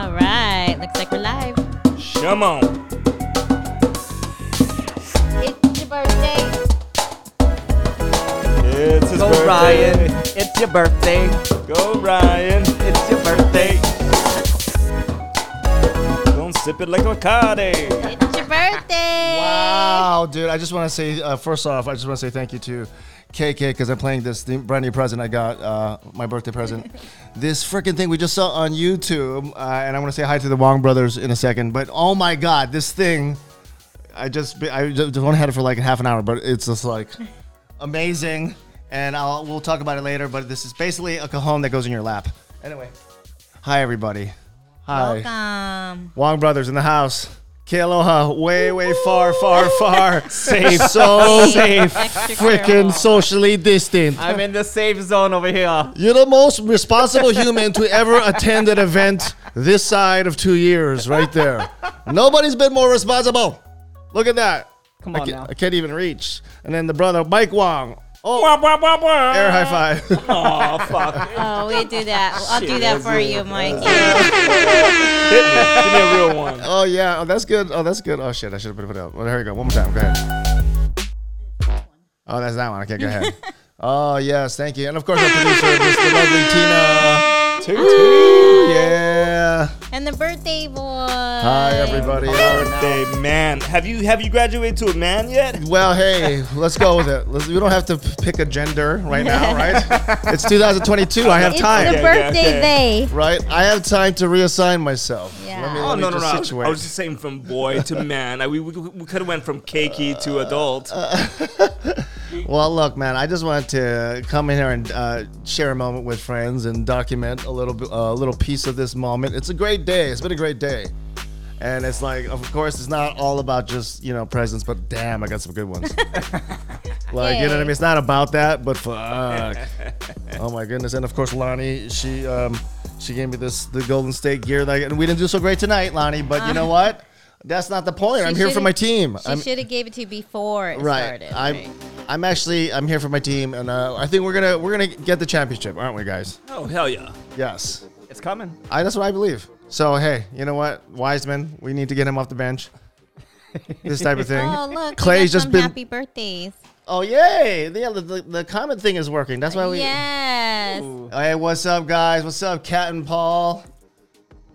All right. Looks like we're live. Come on. It's your birthday. It's his Go birthday. Ryan, it's your birthday. Go Ryan. It's your birthday. Don't sip it like a Bacardi. It's your birthday. Wow, dude! I just want to say, uh, first off, I just want to say thank you to KK because I'm playing this brand new present I got, uh, my birthday present. this freaking thing we just saw on YouTube, uh, and I want to say hi to the Wong brothers in a second. But oh my god, this thing! I just I just only had it for like half an hour, but it's just like amazing. And I'll we'll talk about it later. But this is basically a cajon that goes in your lap. Anyway, hi everybody. Hi. Welcome. Wong Brothers in the house. Kealoha, way, way far, far, far. safe, so safe. Extra Freaking socially distant. I'm in the safe zone over here. You're the most responsible human to ever attend an event this side of two years, right there. Nobody's been more responsible. Look at that. Come I on can't, now. I can't even reach. And then the brother, Mike Wong. Oh, Wah, wah, wah, wah. air high five. Oh, fuck. Oh, we do that. I'll do that for you, Mike. Hit me. Give me a real one. oh, yeah. Oh, that's good. Oh, that's good. Oh, shit. I should have put it up. Well, here we go. One more time. Go ahead. Oh, that's that one. Okay, go ahead. oh, yes. Thank you. And of course, our producer, Miss the lovely Tina. Toot, toot. Yeah. And the birthday boy. Hi, everybody. Birthday man. Have you have you graduated to a man yet? Well, hey, let's go with it. Let's, we don't have to pick a gender right now, right? it's 2022. I have It's time, the Yeah, yeah, birthday yeah. day. right? I have time to reassign myself. Yeah. Let me, Oh, let me no no no! just I was, situate. I was just saying from boy to man. I, we we, we could have went from cakey to adult. Uh, Well, look, man, I just wanted to come in here and uh, share a moment with friends and document a little bit, a little piece of this moment. It's a great day. It's been a great day, and it's like, of course, it's not all about just you know presents, but damn, I got some good ones. like, you know what I mean? It's not about that, but fuck. oh my goodness! And of course, Lonnie, she um, she gave me this the Golden State gear, that, and we didn't do so great tonight, Lonnie. But you know what? That's not the point. She I'm here for my team. She I'm, should have gave it to you before it right. started. I'm right. I'm actually I'm here for my team, and uh, I think we're gonna we're gonna get the championship, aren't we, guys? Oh hell yeah! Yes. It's coming. I that's what I believe. So hey, you know what, Wiseman, we need to get him off the bench. This type of thing. Oh look, Clay's Clay's just some been. happy birthdays. Oh yay! Yeah, the, the, the comment thing is working. That's why we. yes, Hey, what's up, guys? What's up, Captain Paul?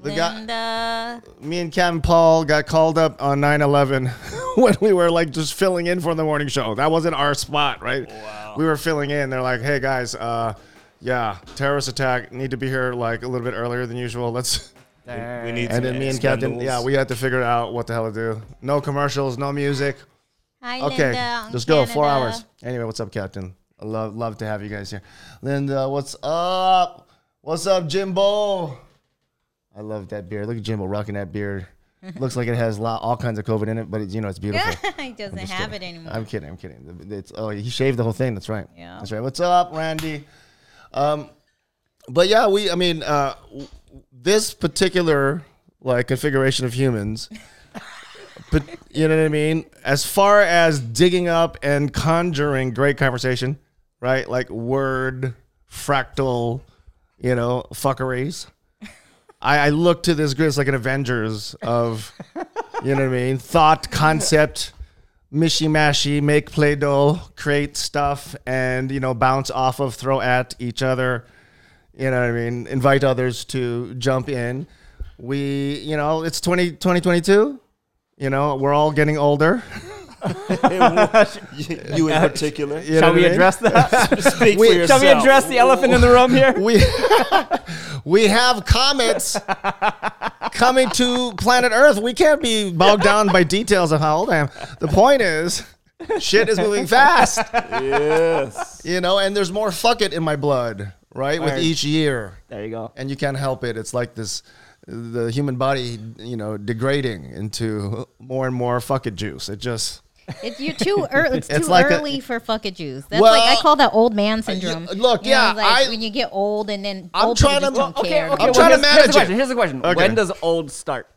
The guy, me and Captain Paul got called up on 9/11 when we were like just filling in for the morning show. That wasn't our spot, right? Wow. We were filling in. They're like, "Hey guys, uh, yeah, terrorist attack. Need to be here like a little bit earlier than usual. Let's." We need And some then me and. Captain, yeah, we had to figure out what the hell to do. No commercials, no music. Hi, Okay, Linda. let's go. Four hours. Anyway, what's up, Captain? I love love to have you guys here. Linda, what's up? What's up, Jimbo? I love that beard. Look at Jimbo rocking that beard. Looks like it has lot, all kinds of COVID in it, but it's, you know it's beautiful. he doesn't have kidding. it anymore. I'm kidding. I'm kidding. It's, oh, he shaved the whole thing. That's right. Yeah. That's right. What's up, Randy? Um, but yeah, we. I mean, uh, this particular like configuration of humans. But you know what I mean? As far as digging up and conjuring great conversation, right? Like word, fractal, you know, fuckeries. I, I look to this group as like an Avengers of, you know what I mean? Thought, concept, mishy mashy, make play doh, create stuff, and you know, bounce off of, throw at each other. You know what I mean? Invite others to jump in. We, you know, it's 20, 2022. You know, we're all getting older. you, you in particular. You know Shall we I mean? address that? Speak We- for Shall yourself. Shall we address the elephant in the room here? we we have comets coming to planet Earth. We can't be bogged down by details of how old I am. The point is, shit is moving fast, Yes. you know, and there's more fuck it in my blood, right, with Word. each year, There you go. and you can't help it. It's like this. The human body, you know, degrading into more and more fuck it juice. It just It, you're too early. It's, It's too like a- early for fuck it juice. That's Well, like I call that old man uh, syndrome. look, You know, yeah, like I- when you get old and then I'm old people trying to- just don't well, care. I'm trying to here's, here's manage the question. it. Here's the question. Okay. When does old start?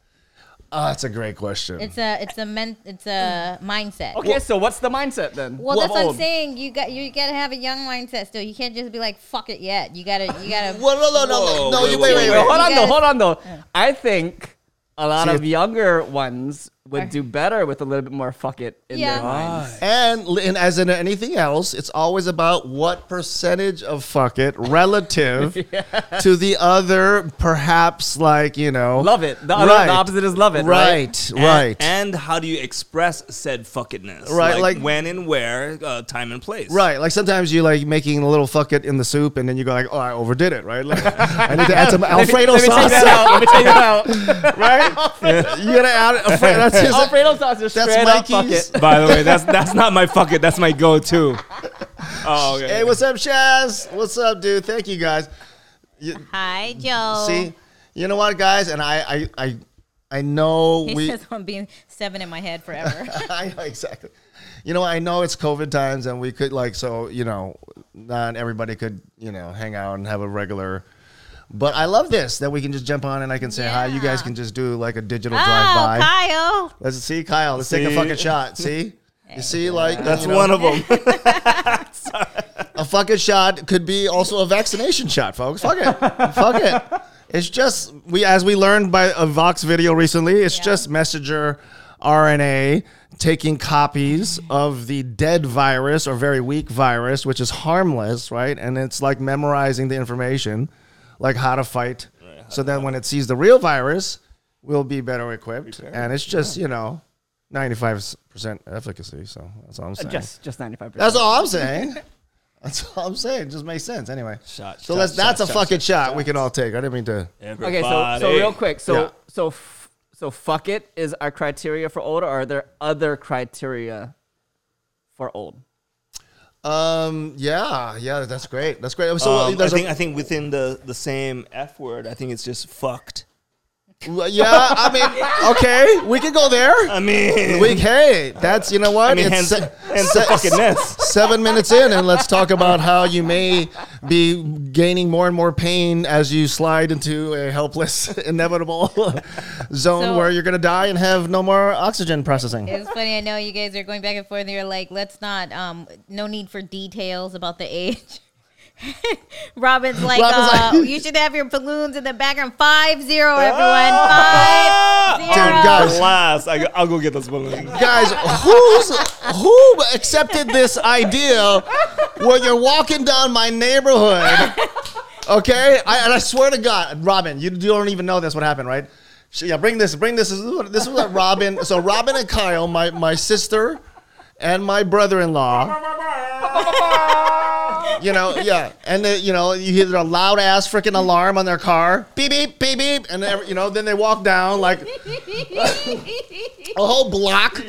Oh, that's a great question. It's a it's a men it's a mindset. Okay, so what's the mindset then? Well, Of that's what I'm saying. You got you gotta have a young mindset still. You can't just be like fuck it yet. You gotta you gotta. well, no, no, no, Whoa, no. wait, wait, wait, wait, Wait, wait. hold on You though, hold on though. I think a lot See, of younger ones would do better with a little bit more fuck it in Yeah. their minds. And, and as in anything else, it's always about what percentage of fuck it relative to the other, perhaps like, you know. Love it. The, other, the opposite is love it, right? Right, And- right. And, how do you express said fuck fuckedness? Right, like- when and where, uh, time and place. Right, like sometimes you like making a little fuck it in the soup, and then you go like, "Oh, I overdid it." Right, like, I need to add some Alfredo Let me take sauce. that out. Let me take that out. right? You gotta add Alfredo. That's his, Alfredo sauce is That's straight up fuck Mikey's. it. By the way, that's that's not my fuck it. That's my go-to. Oh, okay. Hey, what's up, Shaz? What's up, dude? Thank you, guys. Hi, Joe. See, you know what, guys, and I, I, I, I know He we. says I'm being seven in my head forever. I know exactly. You know, I know it's COVID times, and we could like so. You know, not everybody could you know hang out and have a regular. But I love this that we can just jump on and I can say hi. You guys can just do like a digital oh, drive by. Kyle. Let's see, Kyle. Let's take a See? fucking shot. See, you see, like That's you know, one of them. a fucking shot could be also a vaccination shot, folks. Fuck it, fuck it. It's just we, as we learned by a Vox video recently. It's Yeah. just messenger RNA taking copies of the dead virus or very weak virus, which is harmless, right? And it's like memorizing the information, like how to fight. So then, when it sees the real virus, we'll be better equipped. And it's just you know, ninety-five percent efficacy. So that's all I'm uh, saying. Just just 95%. That's all I'm saying. That's all I'm saying. It just makes sense. Anyway. Shot, so shot, let's that's shot, a shot, fucking shot, shot, we can all take. I didn't mean to Okay, so so real quick, so Yeah. so f- so fuck it is our criteria for old, or are there other criteria for old? Um yeah, yeah, that's great. That's great. So Um, I think I think within the the same F word, I think it's just fucked. Yeah, I mean, okay, we can go there. I mean, We hey, that's you know what? I mean, It's hence, se- hence se- the fuckingness. seven minutes in, and let's talk about how you may be gaining more and more pain as you slide into a helpless, inevitable zone So- where you're gonna die and have no more oxygen processing. It's funny. I know you guys are going back and forth. And you're like, let's not. Um, no need for details about the age. Robin's like, Robin's uh, like- you should have your balloons in the background. Five zero, everyone. Five zero. Dude, guys. Last, I, I'll go get those balloons. guys, who's who accepted this idea where you're walking down my neighborhood? Okay, I, and I swear to God, Robin, you, you don't even know this. What happened, right? Sh- Yeah, bring this. Bring this. This is what, what Robin. So Robin and Kyle, my my sister, and my brother-in-law. You know, yeah, and they, you know, you hear a loud ass freaking alarm on their car, beep beep beep beep, and every, you know, then they walk down like a whole block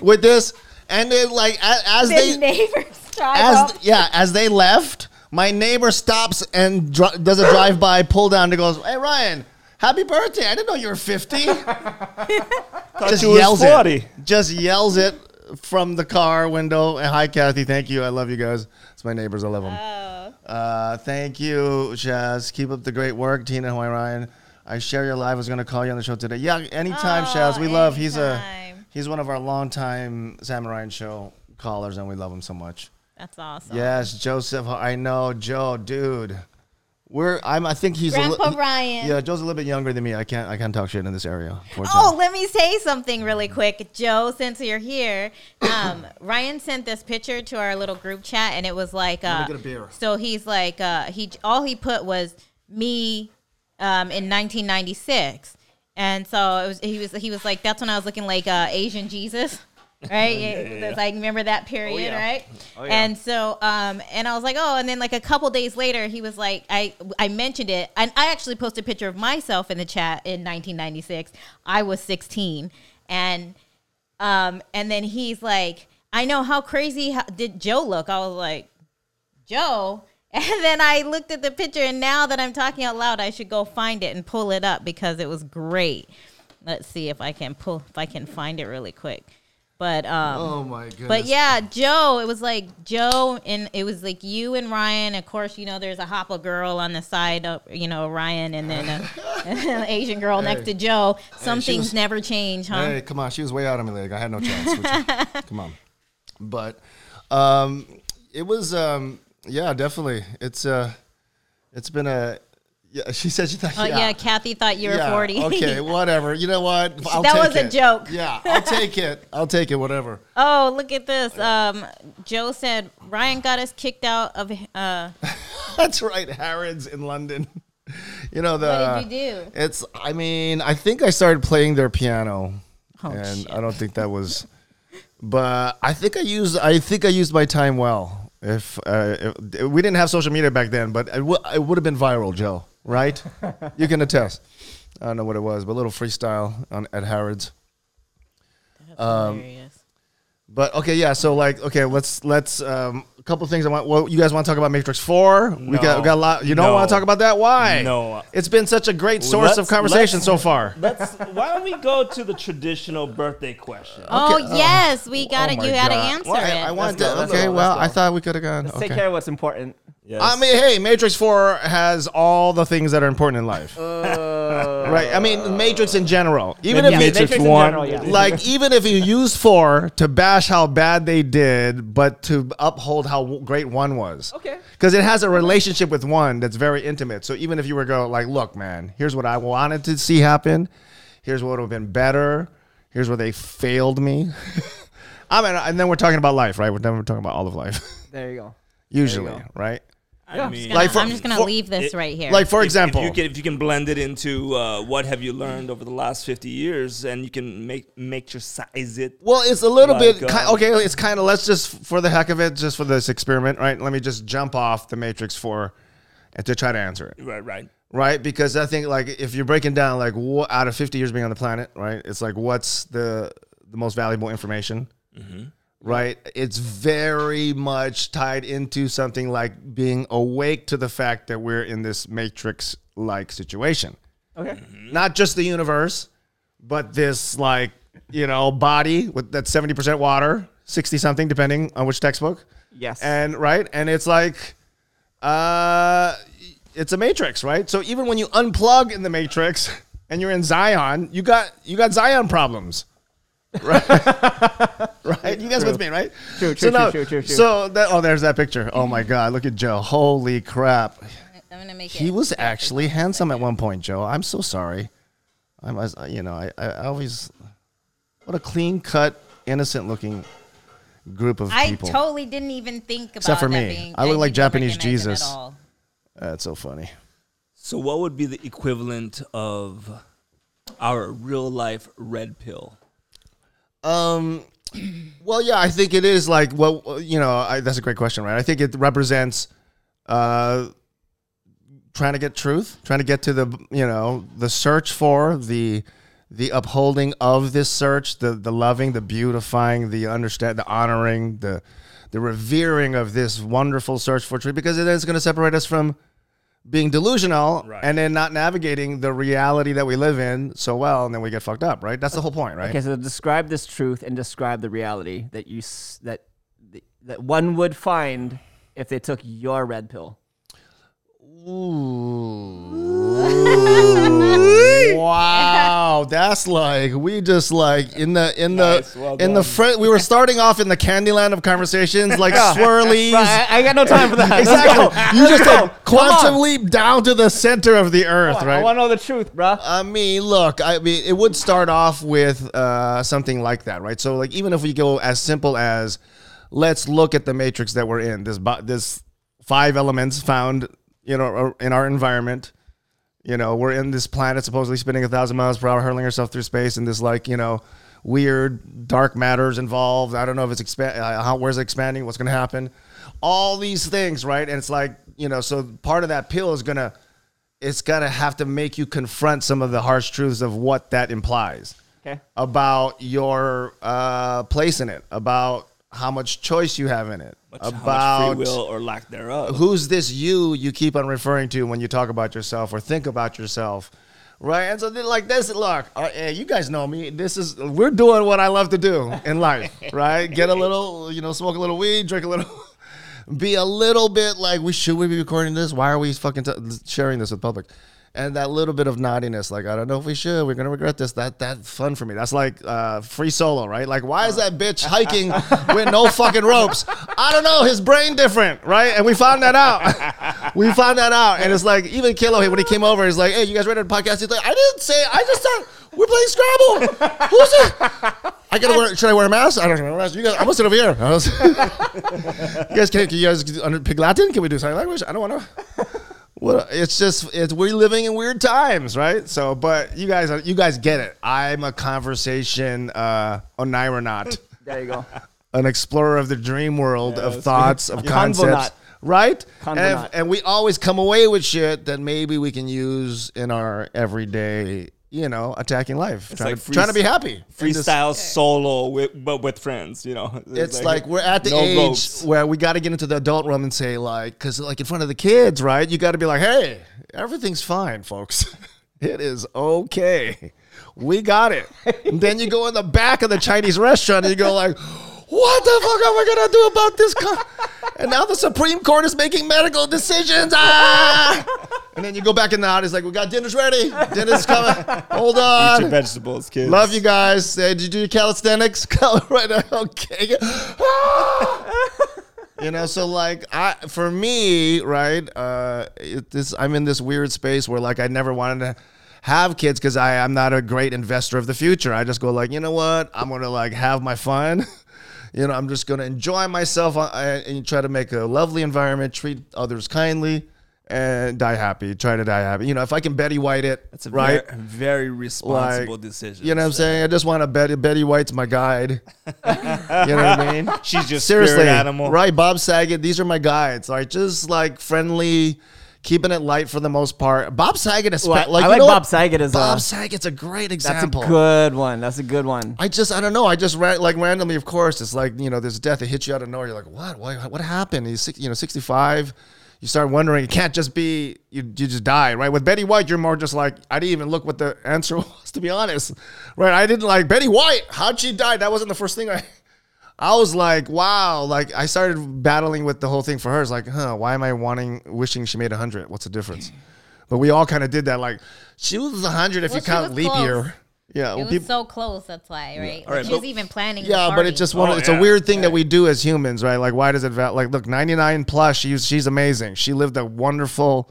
with this, and then like as, as The they neighbors drive as up. yeah as they left, my neighbor stops and dr- does a drive by pull down and goes, "Hey Ryan, happy birthday! I didn't know you were 50. Just you was yells 40. it, just yells it from the car window. And hi Kathy, thank you. I love you guys. It's my neighbors. I love them. Oh. Uh, thank you, Shaz. Keep up the great work, Tina Hawaii Ryan. I share your live. I was going to call you on the show today. Yeah, anytime, Oh, Shaz. We love. He's a he's one of our longtime Samurai and show callers, and we love him so much. That's awesome. Yes, Joseph. I know, Joe, dude. We're. I'm. I think he's. Grandpa a li- Ryan. Yeah, Joe's a little bit younger than me. I can't. I can't talk shit in this area. Oh, let me say something really quick, Joe. Since you're here, um, Ryan sent this picture to our little group chat, and it was like, uh, get a beer. so he's like, uh, he all he put was me um, in 1996, and so it was he was he was like, that's when I was looking like uh, Asian Jesus. Right, yeah It's like remember that period, yeah. right? Oh, yeah. And so, um, and I was like, oh, and then like a couple days later, he was like, I I mentioned it, and I actually posted a picture of myself in the chat in 1996. I was 16, and um, and then he's like, I know how crazy how, did Joe look? I was like, Joe. And then I looked at the picture, and now that I'm talking out loud, I should go find it and pull it up because it was great. Let's see if I can pull if I can find it really quick. But um, Oh my goodness. but yeah, Joe. It was like Joe, and it was like you and Ryan. Of course, you know there's a hapa girl on the side of you know Ryan, and then a, an Asian girl next to Joe. Some she things was- never change, huh? Hey, come on. She was way out of my league. I had no chance. you. come on. But um, it was um, yeah, definitely. It's uh, it's been a. Yeah, she said she thought. Oh yeah. Kathy thought you were yeah, forty. Okay, whatever. You know what? I'll That was a it. joke. Yeah, I'll take it. I'll take it. Whatever. oh, look at this. Um, Joe said Ryan got us kicked out of. Uh, That's right. Harrods in London. You know the. what did you do? It's. I mean, I think I started playing their piano, Oh, and shit. I don't think that was. But I think I used. I think I used my time well. If, uh, if we didn't have social media back then, but it, w- it would have been viral, Joe. Right? you can attest. I don't know what it was, but a little freestyle on at Harrods. That's Um, hilarious. But okay, yeah. So like, okay, let's let's um, a couple things I want. Well, you guys want to talk about Matrix Four? We got we got a lot. You don't No. want to talk about that? Why? No. It's been such a great source of let's- conversation so far. Let's. Why don't we go to the traditional birthday question? Oh yes, we got oh it. my you had to answer Well, it. I, I wanted go, to. Okay, go, well, let's I thought we could have gone. Let's okay. take care of what's important. Yes. I mean, hey, Matrix Four has all the things that are important in life, uh, right? I mean, Matrix in general. Even Maybe if Matrix Matrix in one. general, yeah. like even if you use four to bash how bad they did, but to uphold how great one was. Okay. Because it has a relationship with one that's very intimate. So even if you were go like, look, man, here's what I wanted to see happen. Here's what would have been better. Here's where they failed me. I mean, and then we're talking about life, right? We're then we're talking about all of life, There you go. usually, go. right? I mean, Gonna- Like for- I'm just gonna for- leave this it- right here. Like for if- example, if you can, if you can blend it into uh, what have you learned over the last fifty years, and you can make make your size it. Well, it's a little Like, bit ki- um, okay. It's kind of let's just for the heck of it, just for this experiment, right? Let me just jump off the Matrix for, and to try to answer it, Right, right. right? Because I think like if you're breaking down like what out of 50 years being on the planet, right? It's like what's the the most valuable information, right? It's very much tied into something like being awake to the fact that we're in this Matrix like situation Okay. not just the universe, but this like you know body with that's seventy percent water, sixty something depending on which textbook, Yes. and right, and it's like, uh, it's a matrix, right? So even when you unplug in the matrix and you're in Zion, you got you got Zion problems. Right, right. You guys with me, right? True, so true, now, true, true, true, true. So that oh, there's that picture. Oh my God, look at Joe. Holy crap. I'm gonna make He it. was actually handsome at one point, Joe. I'm so sorry. I was, you know, I, I always, what a clean cut, innocent looking group of I people. I totally didn't even think about Except for that me. being- I look didn't like Japanese Jesus. That's so funny. So, what would be the equivalent of our real life red pill? Um, well, yeah, I think it is like, well, you know, I, that's a great question, right? I think it represents, uh, trying to get truth, trying to get to the, you know, the search for the, the upholding of this search, the the loving, the beautifying, the understand, the honoring, the the revering of this wonderful search for truth, because it is going to separate us from being delusional Right. and then not navigating the reality that we live in so well, and then we get fucked up, right? That's the whole point, right? Okay, so describe this truth and describe the reality that you that that one would find if they took your red pill. Ooh. wow, that's like we just like in the in Nice, the well in the done. front. We were starting off in the Candyland of conversations, like swirlies. I, I got no time for that. Let's Exactly. go. You just Let's did go. quantum on. leap down to the center of the earth, right? I right? want to know the truth, bruh. I mean, look, I mean, it would start off with uh, something like that, right? So, like, even if we go as simple as, let's look at the matrix that we're in. This, bo- this five elements found, you know, in our environment. You know, we're in this planet supposedly spinning a thousand miles per hour, hurling ourselves through space, and this, like, you know, weird dark matters involved. I don't know if it's expand, uh, how where's it expanding, what's going to happen, all these things, right? And it's like, you know, so part of that pill is gonna it's gonna have to make you confront some of the harsh truths of what that implies Okay. about your uh, place in it, about how much choice you have in it, Much, about free will or lack thereof? who's this you you keep on referring to when you talk about yourself or think about yourself, right? And so then, like this, look, uh, you guys know me. This is we're doing what I love to do in life, right? Get a little, you know, smoke a little weed, drink a little, be a little bit like we should we be recording this? Why are we fucking t- sharing this with public? And that little bit of naughtiness, like I don't know if we should. We're gonna regret this. That that's fun for me. That's like uh, free solo, right? Like why is that bitch hiking with no fucking ropes? I don't know. His brain different, right? And we found that out. we found that out. And it's like even Kilo when he came over, he's like, "Hey, you guys ready to podcast?" He's like, "I didn't say. I just thought we're playing Scrabble. Who's it? I gotta wear. Should I wear a mask? I don't. Wear a mask you guys, I'm gonna sit over here. You guys can, can you guys under pick Latin? Can we do sign language? I don't want to. Well, it's just it's we're living in weird times, right? So, but you guys, you guys get it. I'm a conversation uh, oneironaut, There you go. an explorer of the dream world of thoughts, of Convonaut. concepts, right? And, and we always come away with shit that maybe we can use in our everyday, you know, attacking life, trying, like to, free- trying to be happy. And just- Freestyle solo with but with friends, you know. it's like, we're at the no age ropes. where we got to get into the adult realm and say like because like in front of the kids right you got to be like hey everything's fine folks it is okay we got it and then you go in the back of the chinese restaurant and you go like what the fuck are we gonna do about this co-? and now the supreme court is making medical decisions ah! and then you go back in the it's like we got dinner's ready dinner's coming hold on. Eat your vegetables, kids. Love you guys. Uh, did you do your calisthenics? right now, okay. you know, so like, I for me, right? Uh, it, this I'm in this weird space where like I never wanted to have kids because I'm not a great investor of the future. I just go like, you know what? I'm gonna like have my fun. You know, I'm just gonna enjoy myself and try to make a lovely environment, treat others kindly, and die happy. Try to die happy. You know, if I can Betty White it, It's a right? very, very responsible Like, decision. You know what I'm saying? I just want to Betty Betty White's my guide. you know what I mean? She's just Seriously, animal. right? Bob Saget. These are my guides. Like just like friendly, keeping it light for the most part. Bob Saget is Well, like I like Bob what? Saget as a- Bob Saget's a great example. That's a good one. That's a good one. I just I don't know. I just ran, like randomly, of course, it's like you know, there's a death that hits you out of nowhere. You're like, what? Why, what happened? He's you know 65. You start wondering. It can't just be you. You just die, right? With Betty White, you're more just like I didn't even look what the answer was, to be honest. Right? I didn't like Betty White. How'd she die? That wasn't the first thing I. I was like, wow. Like I started battling with the whole thing for her. It's like, huh? Why am I wanting, wishing she made hundred? What's the difference? But we all kind of did that. Like she was hundred if Well, you count leap close. year. Yeah, It well, was people- so close. That's why, right? All right, Like, she was but- even planning. yeah, but party. it's just oh, one. Oh, of, it's a weird thing that we do as humans, right? Like, why does it val- like look? Ninety nine plus. She's she's amazing. She lived a wonderful,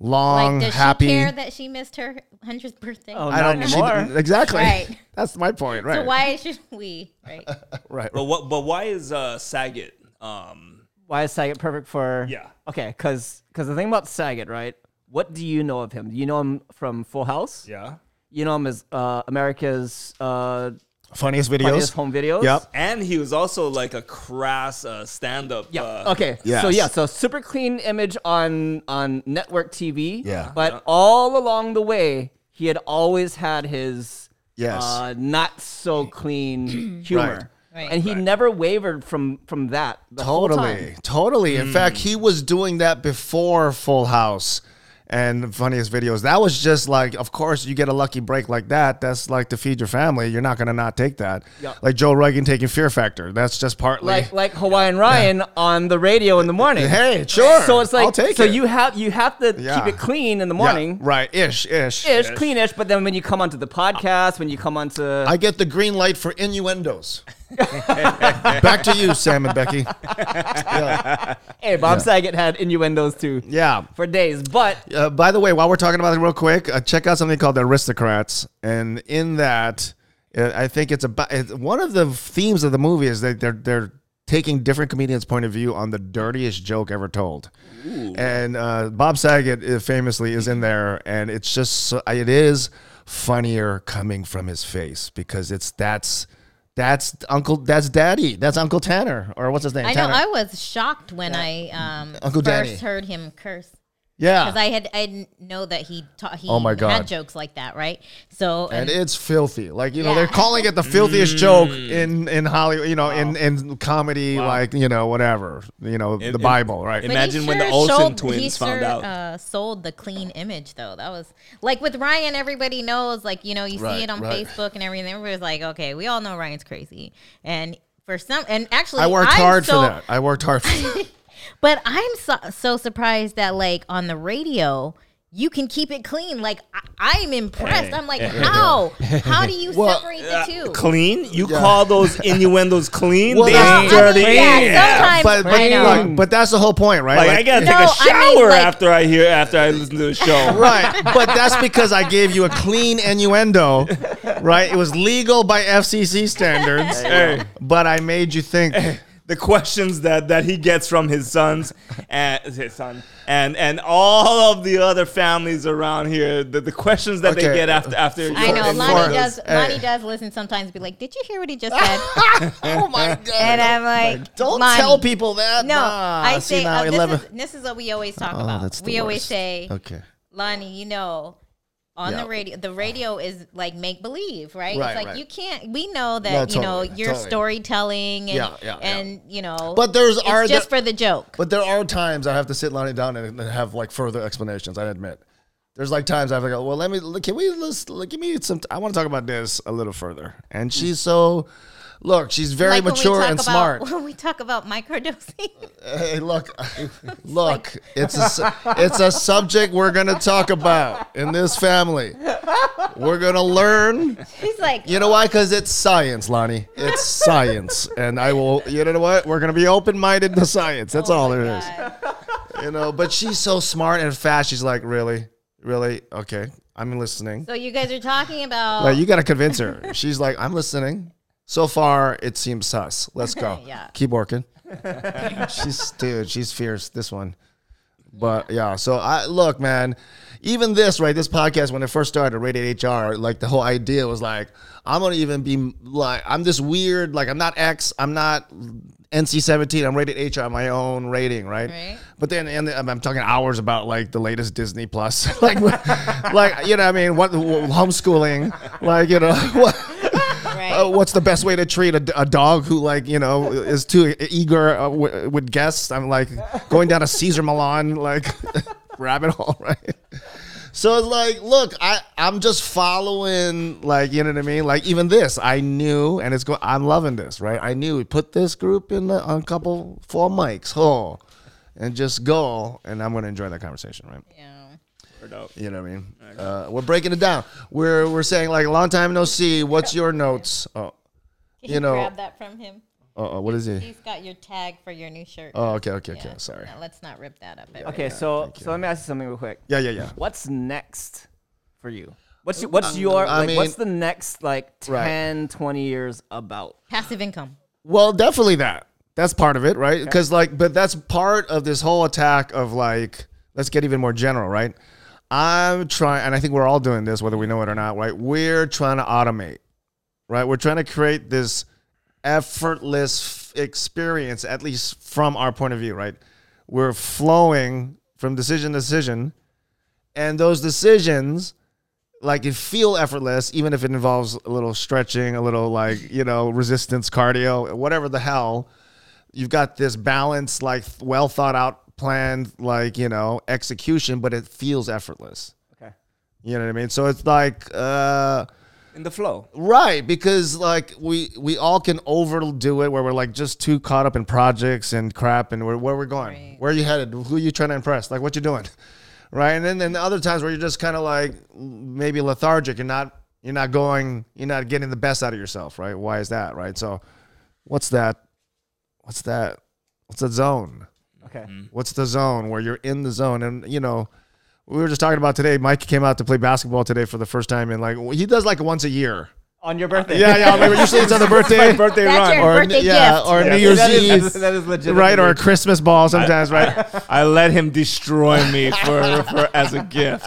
long, like, does happy. she care that she missed her hundredth birthday? Oh, I Not don't she- exactly. Right. That's my point. Right. So why should we? Right. right. But what? But why is uh, Saget? Um, Why is Saget perfect for? Yeah. Okay, because because the thing about Saget, right? What do you know of him? Do you know him from Full House? yeah. You know him as uh, America's uh, Funniest videos. funniest home videos. Yep. And he was also like a crass uh, stand-up. Yeah. Uh, okay. Yes. So yeah. So super clean image on on network TV. Yeah. But all along the way, he had always had his Yes. uh, not so clean humor. Right. And he never wavered from from that. The whole Totally, time. totally. In fact, he was doing that before Full House and the funniest videos. That was just like, of course, you get a lucky break like that. That's like to feed your family. You're not gonna not take that. Yeah. Like Joe Rogan taking Fear Factor. That's just partly. Like like Hawaiian Ryan on the radio in the morning. hey, sure. So it's like I'll take so it. you have you have to Yeah. keep it clean in the Yeah, morning. right? Ish, ish, Ish, cleanish, but then when you come onto the podcast, when you come onto I get the green light for innuendos. Back to you, Sam and Becky. Yeah. Hey, Bob Saget had innuendos too yeah. for days. But Uh, by the way, while we're talking about it real quick, uh, check out something called The Aristocrats. And in that, uh, I think it's about it's, one of the themes of the movie is that they're they're taking different comedians' point of view on the dirtiest joke ever told. And uh, Bob Saget uh, famously is in there, and it's just so, it is funnier coming from his face because it's that's that's Uncle that's Daddy that's Uncle Tanner or what's his name? I know. Tanner. I was shocked when I um Uncle first Danny. heard him curse. Yeah. because I had I didn't know that he taught he Oh my God. had jokes like that, right? So and and, it's filthy. Like you know, Yeah. they're calling it the filthiest joke in in Hollywood. You know, in in comedy, Wow. like you know, whatever. You know, Im- the im- Bible, right? im- But he Imagine when the sure Olsen sold- twins he found sure, out. Uh, sold the clean image though. That was like with Ryan. Everybody knows, like you know, you Right, see it on right. Facebook and everything. Everybody's like, okay, we all know Ryan's crazy, and for some, and actually, I worked I'm hard so- for that. I worked hard for that. But I'm so, so surprised that like on the radio. You can keep it clean. Like I, I'm impressed. I'm like, how? How do you Well, separate Uh, the two? clean? You call those innuendos clean? Well, they that's- ain't I dirty. mean, yeah, sometimes but but, I know. look, but that's the whole point, right? Like, Like, I gotta No, take a I mean, shower like- after I hear after I listen to the show. Right, but that's because I gave you a clean innuendo, right? It was legal by FCC standards, Hey. but I made you think. The questions that, that he gets from his sons and his son and and all of the other families around here, the, the questions that Okay. they get after after I know Lonnie for- does. Hey. Lonnie does listen sometimes. Be like, "Did you hear what he just said?" oh my god! and I'm like, Don't Lonnie, tell people that. No, Nah, I see say now, uh, this, 11 is, this is what we always talk Oh, about. that's the We always say, Okay. Lonnie, you know, on Yeah. the radio, the radio is like make believe, right? Right, it's like right. you can't. We know that No, you know totally, you're totally. storytelling, and Yeah, yeah, and you know, But there's are just there- for the joke. But there are times I have to sit Lonnie down and, and have like further explanations. I admit. There's like times I have to go. Well, let me. Can we? Let's like, give me some. I want to talk about this a little further. And she's so. Look, she's very Like when we mature talk and about- smart. When we talk about microdosing, uh, Hey, look, look. It's a su- it's a subject we're gonna talk about in this family. We're gonna learn. he's like, You know why? Because it's science, Lonnie. It's science, and I will. You know what? We're gonna be open minded to science. That's oh all there is. You know. But she's so smart and fast. She's like, really, really, okay. I'm listening. So you guys are talking about Like, you gotta convince her. She's like, I'm listening. So far, it seems sus. Let's go. Yeah. Keep working. she's dude. She's fierce. This one. But yeah, so I look, man. Even this, right? This podcast, when it first started, Rated HR, like the whole idea was like, I'm gonna even be like, I'm this weird, like I'm not X, I'm not NC-17, I'm rated HR, my own rating, right? Right. But then, and I'm I'm talking hours about like the latest Disney Plus, like, like you know, what I mean, what homeschooling, like you know, what. Uh, what's the best way to treat a, a dog who like you know is too eager uh, w- with guests i'm like going down a cesar millan like rabbit hole right so it's like look i i'm just following like you know what i mean like even this i knew and it's going. i'm loving this right i knew we put this group in the, on a couple four mics oh and just go and i'm gonna enjoy that conversation right yeah. Word up. you know what I mean? Uh, we're breaking it down. We're we're saying like a long time no see. What's your notes? Oh, Can You you, know- grab that from him? oh, oh, what is he? He's got your tag for your new shirt. Oh, okay, okay, okay. Sorry. Now, let's not rip that up. Okay, so so let me ask you something real quick. Yeah, yeah, yeah. What's next for you? What's your, what's your I like, mean- what's the next like Right. 10, 20 years about? Passive income. Well, definitely that. That's part of it, right? Because like, but that's part of this whole attack of like, let's get even more general, right? I'm trying, and I think we're all doing this, whether we know it or not, right? We're trying to automate, right? We're trying to create this effortless f- experience, at least from our point of view, right? We're flowing from decision to decision, and those decisions like it feel effortless even if it involves a little stretching a little like you know resistance cardio whatever the hell you've got this balanced like well thought out planned like you know execution but it feels effortless Okay. you know what i mean so it's like uh In the flow. Right, because like we we all can overdo it where we're like just too caught up in projects and crap and where, where we're going. Right. Where are you headed? Who are you trying to impress? Like what you doing? Right? And then then other times where you're just kind of like maybe lethargic and not you're not going you're not getting the best out of yourself, right? Why is that, right? So what's that what's that what's the zone? Okay. What's the zone where you're in the zone and you know we were just talking about today. Mike came out to play basketball today for the first time, and like he does like once a year. On your birthday. Yeah, yeah. Maybe usually it's on the birthday, My birthday That's run. your or birthday yeah, gift. or Yeah. New Year's that is, Eve, that is, that is legit. right? Or a Christmas ball sometimes, right? I let him destroy me for, for as a gift.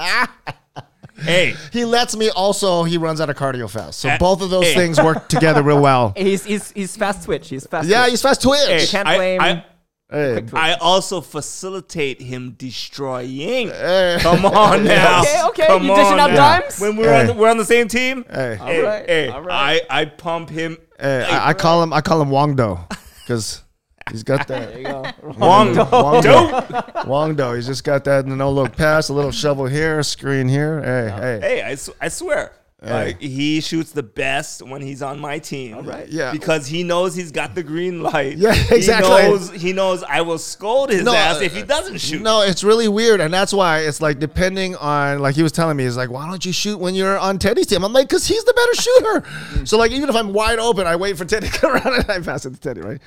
hey, He lets me. Also, he runs out of cardio fast, so Uh, both of those hey. things work together real well. He's he's he's fast twitch. He's fast. Yeah, twitch. he's fast twitch. hey, can't I, blame- I, Hey, I also facilitate him destroying. hey. Come on now. Okay, okay, Come you dishing on out now. dimes? When we're on the, we're on the same team. Hey. hey, right, hey, all right. I I pump him. Hey, I, I call him I call him Wongdo because he's got that. There you go. Wong Wongdo. Wongdo. He's just got that no look pass, a little shovel here, screen here. Hey, hey. Hey, I, s- I swear. Like, he shoots the best when he's on my team. right. Yeah. Because he knows he's got the green light. Yeah, exactly. He knows, he knows I will scold his No, ass if uh, he doesn't shoot. No, it's really weird, and that's why it's like depending on like he was telling me, he's like, why don't you shoot when you're on Teddy's team? I'm like, because he's the better shooter. so like, even if I'm wide open, I wait for Teddy to come around and I pass it to Teddy, right?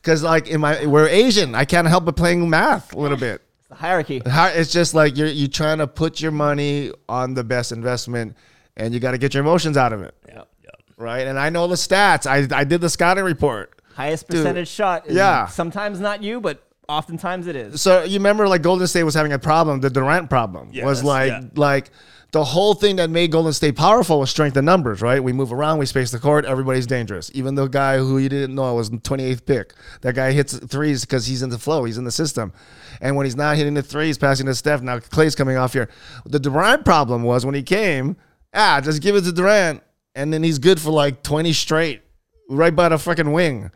Because like in my we're Asian, I can't help but playing math a little bit. The hierarchy. It's just like you're you trying to put your money on the best investment, and you got to get your emotions out of it, Yeah, yeah. right? And I know the stats. I I did the scouting report. Highest Dude. percentage shot. Is Yeah. Sometimes not you, but oftentimes it is. So you remember like Golden State was having a problem. The Durant problem was like yeah. like the whole thing that made Golden State powerful was strength in numbers, right? We move around, we space the court, everybody's dangerous. Even the guy who you didn't know was 28th pick. That guy hits threes because he's in the flow, he's in the system. And when he's not hitting the threes, passing to Steph, now Clay's coming off here. The Durant problem was when he came, ah, just give it to Durant, and then he's good for like 20 straight, right by the freaking wing.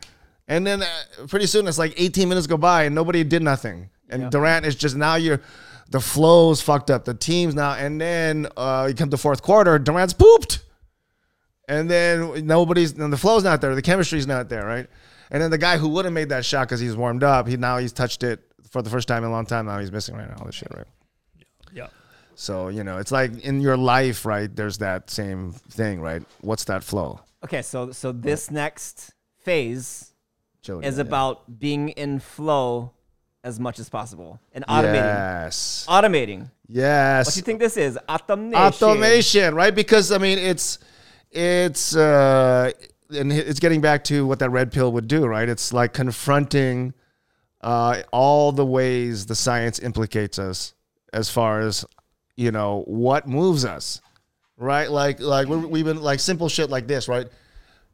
And then uh, pretty soon it's like 18 minutes go by and nobody did nothing. And Durant is just now you're the flow's fucked up. The team's now and then uh, you come to fourth quarter, Durant's pooped. And then nobody's and the flow's not there, the chemistry's not there, right? And then the guy who would have made that shot because he's warmed up, he now he's touched it for the first time in a long time. Now he's missing right now. All this shit, right? So you know, it's like in your life, right? There's that same thing, right? What's that flow? Okay, so so this next phase is yeah. about being in flow as much as possible and automating. Yes. Automating. Yes. What do you think this is? Automation. automation right because i mean it's it's uh and it's getting back to what that red pill would do right it's like confronting uh all the ways the science implicates us as far as you know what moves us right like like we've been like simple shit like this right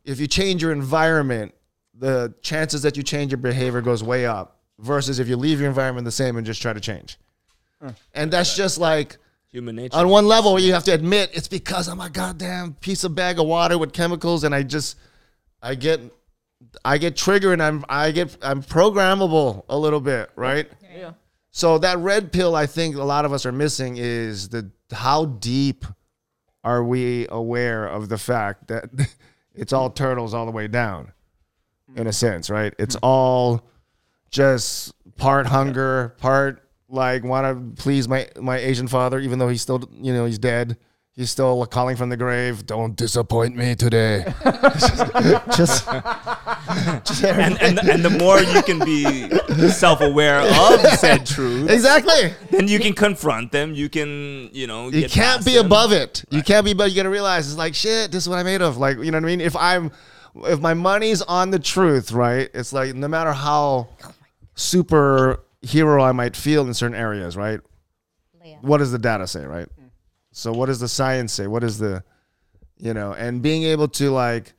if you change your environment the chances that you change your behavior goes way up versus if you leave your environment the same and just try to change and that's just like Human nature. on one level you have to admit it's because I'm a goddamn piece of bag of water with chemicals and I just I get I get triggered and I'm I get I'm programmable a little bit, right? So that red pill I think a lot of us are missing is the how deep are we aware of the fact that it's all turtles all the way down in a sense, right? It's mm-hmm. all just part hunger, part like want to please my my Asian father, even though he's still you know he's dead. He's still calling from the grave. Don't disappoint me today. just, just and, and and the more you can be self-aware of said truth, exactly. then you can confront them. You can, you know, You get can't be them. above it. You can't be, but you gotta realize it's like shit. This is what I'm made of. Like you know what I mean. If I'm, if my money's on the truth, right? It's like no matter how super hero I might feel in certain areas, right? Leia. What does the data say, right? So what does the science say? What is the, you know, and being able to like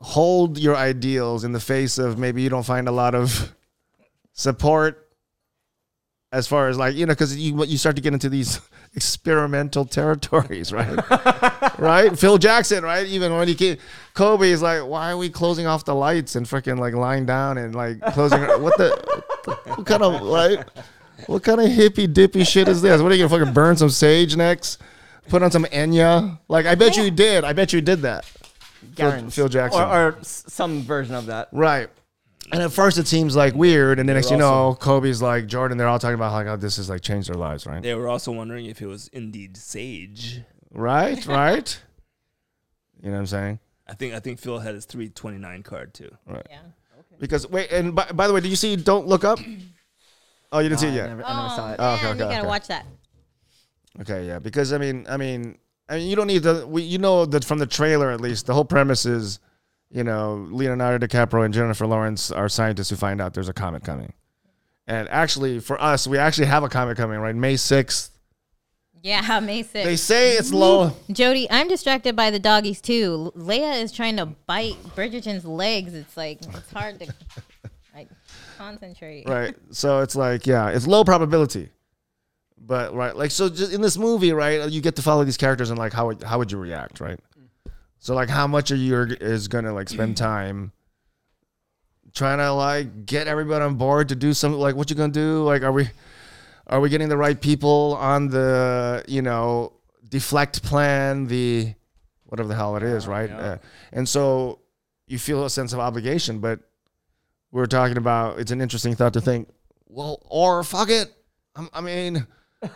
hold your ideals in the face of maybe you don't find a lot of support as far as like you know because you you start to get into these experimental territories right? Right? Phil jackson right? Even when he came kobe is like why are we closing off the lights and freaking like lying down and like closing what the what kind of like what kind of hippy dippy shit is this what are you gonna fucking burn some sage next put on some enya like i bet you did i bet you did that Phil, Garens. Phil Jackson Or, or s- some version of that. Right. And at first it seems like weird, and then next you know, Kobe's like Jordan. They're all talking about like how this has like changed their lives, right? They were also wondering if it was indeed sage. Right, right. You know what I'm saying? I think I think Phil had his 329 card too. Right. Yeah. Because wait, and by, by the way, did you see Don't Look Up? Oh, you didn't see it I yet. never, I never saw oh, it. Oh, okay, man, okay, you gotta okay. watch that. Okay, yeah. Because I mean, I mean, I mean, you don't need to. We, you know that from the trailer at least, the whole premise is, you know, Leonardo DiCaprio and Jennifer Lawrence are scientists who find out there's a comet coming. And actually, for us, we actually have a comet coming, right? May sixth. Yeah, May 6th. They say it's low. Jody, I'm distracted by the doggies too. Leia is trying to bite Bridgerton's legs. It's like it's hard to. Like, Concentrate. right? So it's like, yeah, it's low probability. But right, like so, just in this movie, right, you get to follow these characters and like how would- how would you react, right? So like, how much of you is gonna like spend time trying to like get everybody on board to do something? Like, what you gonna do? Like, are we are we getting the right people on the you know deflect plan, the whatever the hell it is, right? yeah. Uh, and so you feel a sense of obligation, but we're talking about it's an interesting thought to think well or fuck it I'm- i mean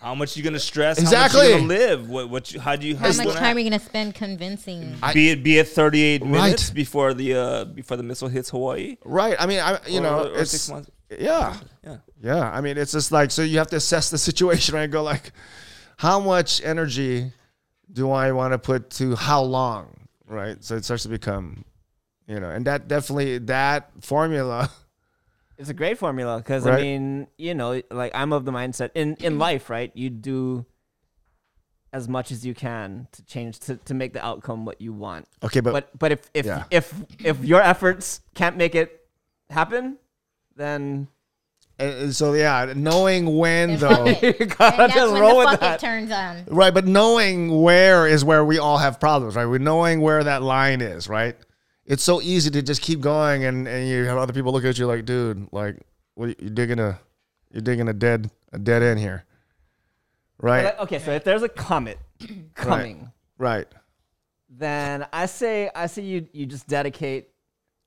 How much you gonna stress? Exactly. How much you gonna live? What? What? You, how do you? How you much gonna- time are you gonna spend convincing? I- be it be it 38 Right. minutes before the uh before the missile hits Hawaii. right i mean i you Or- know or it's six months. yeah Yeah. yeah i mean it's just like so you have to assess the situation right go like how much energy do i want to put to how long right so it starts to become you know and that definitely that formula It's a great formula because I mean, you know, like I'm of the mindset in in life, right? You do as much as you can to change to, to make the outcome what you want. okay but, But but if if Yeah. if if your efforts can't make it happen, then and- and so yeah knowing when And though fuck you gotta that's just when roll the with fuck that. it turns on. Right, but knowing where is where we all have problems, right? We're knowing where that line is, right? It's so easy to just keep going, and, and you have other people look at you like, dude, like, what you digging a, you're digging a dead a dead end here, right? But, okay, so if there's a comet coming, right. then I say I say you you just dedicate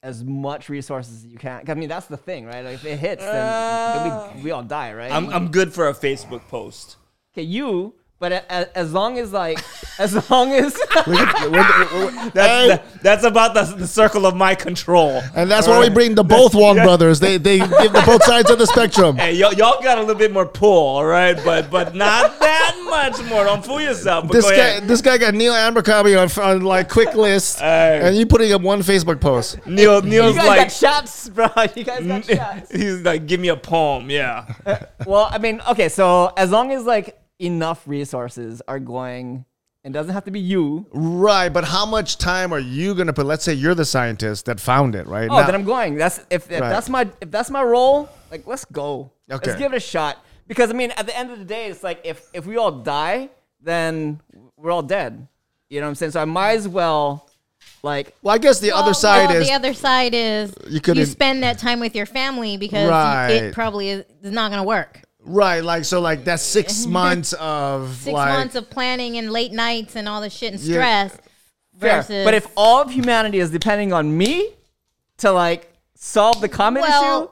as much resources as you can. I mean, that's the thing, right? Like, if it hits, then, then we, we all die, right? I'm I'm good for a Facebook post. okay, you. But a- a- as long as like, as long as That's that- that's about the, the circle of my control. And that's why we bring the both Wong brothers. They they give the both sides of the spectrum. Hey, y'all, y'all got a little bit more pull, all right, but but not that much more. Don't fool yourself. But This go guy, ahead. this guy got Neil Abercrombie on, on like quick list, Hey. and you putting up one Facebook post. Neil you Neil's guys like got shots, bro. You guys got shots. he's like, give me a poem, yeah. Uh, well, I mean, okay, so as long as like enough resources are going, it doesn't have to be you. Right, but how much time are you gonna put? Let's say you're the scientist that found it, right? Oh, Now- then I'm going. That's if, if Right. that's my if that's my role. Like, let's go. Okay. Let's give it a shot. Because I mean, at the end of the day, it's like if if we all die, then we're all dead. You know what I'm saying? So I might as well, like, well, I guess the other side well, is the other side is You you, couldn't- spend that time with your family because Right. it probably is, is not going to work. Right, like so, like that's six months of Six like, months of planning and late nights and all the shit and Yeah. stress fair. But if all of humanity is depending on me to like solve the comet issue,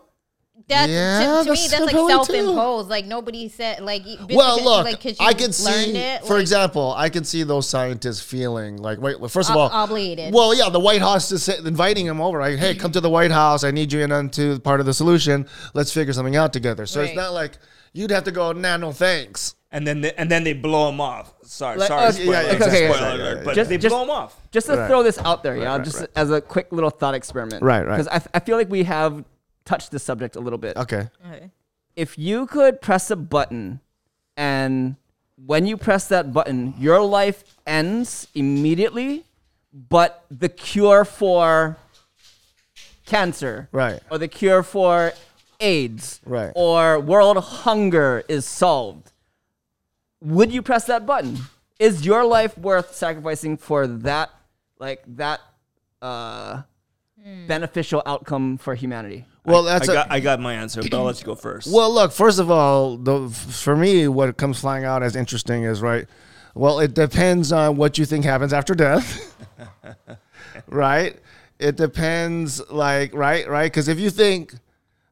that's Yeah, to, to me that's that's like self-imposed. Like nobody said like. Well, because- look, like, 'cause you I can see, it, for like, example, I can see those scientists feeling like, wait, first of ob- all, obligated. Well, yeah, the White House is inviting him over. Like, hey, come to the White House. I need you in onto part of the solution. Let's figure something out together. So it's not like you'd have to go, nah, no thanks. And then they, and then they blow him off. Sorry, Like, sorry, uh, spoiler, yeah, yeah, alert, okay, spoiler okay, alert, yeah, but Just- they just- blow him off. just to Right. throw this out there, yeah, right, just right. as a quick little thought experiment, Right, right. Because I, I feel like we have touched the subject a little bit. Okay. Okay. if you could press a button and when you press that button, your life ends immediately, but the cure for cancer, Right. or the cure for AIDS, Right. or world hunger is solved, would you press that button? Is your life worth sacrificing for that, like that, uh, beneficial outcome for humanity? Well, I that's a, got, I got my answer, but I'll let you go first. Well, look, first of all, the, for me, what comes flying out as interesting is right. Well, it depends on what you think happens after death, right? It depends, like, right, right? Because if you think,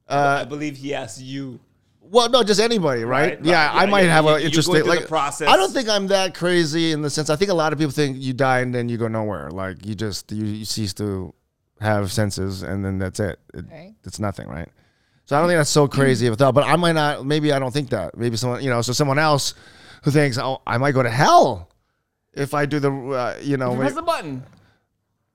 I believe he asked you. well, no, just anybody, right? Right, Yeah, right. I Yeah, might yeah, have an interesting, through the like, process. I don't think I'm that crazy in the sense. I think a lot of people think you die and then you go nowhere. Like, you just you, you cease to have senses, and then that's it. it Right. It's nothing, right? So I don't think that's so crazy of a thought. But I might not. Maybe I don't think that. Maybe someone, you know, so someone else who thinks, oh, I might go to hell if I do the, uh, you know, Press wait- the button.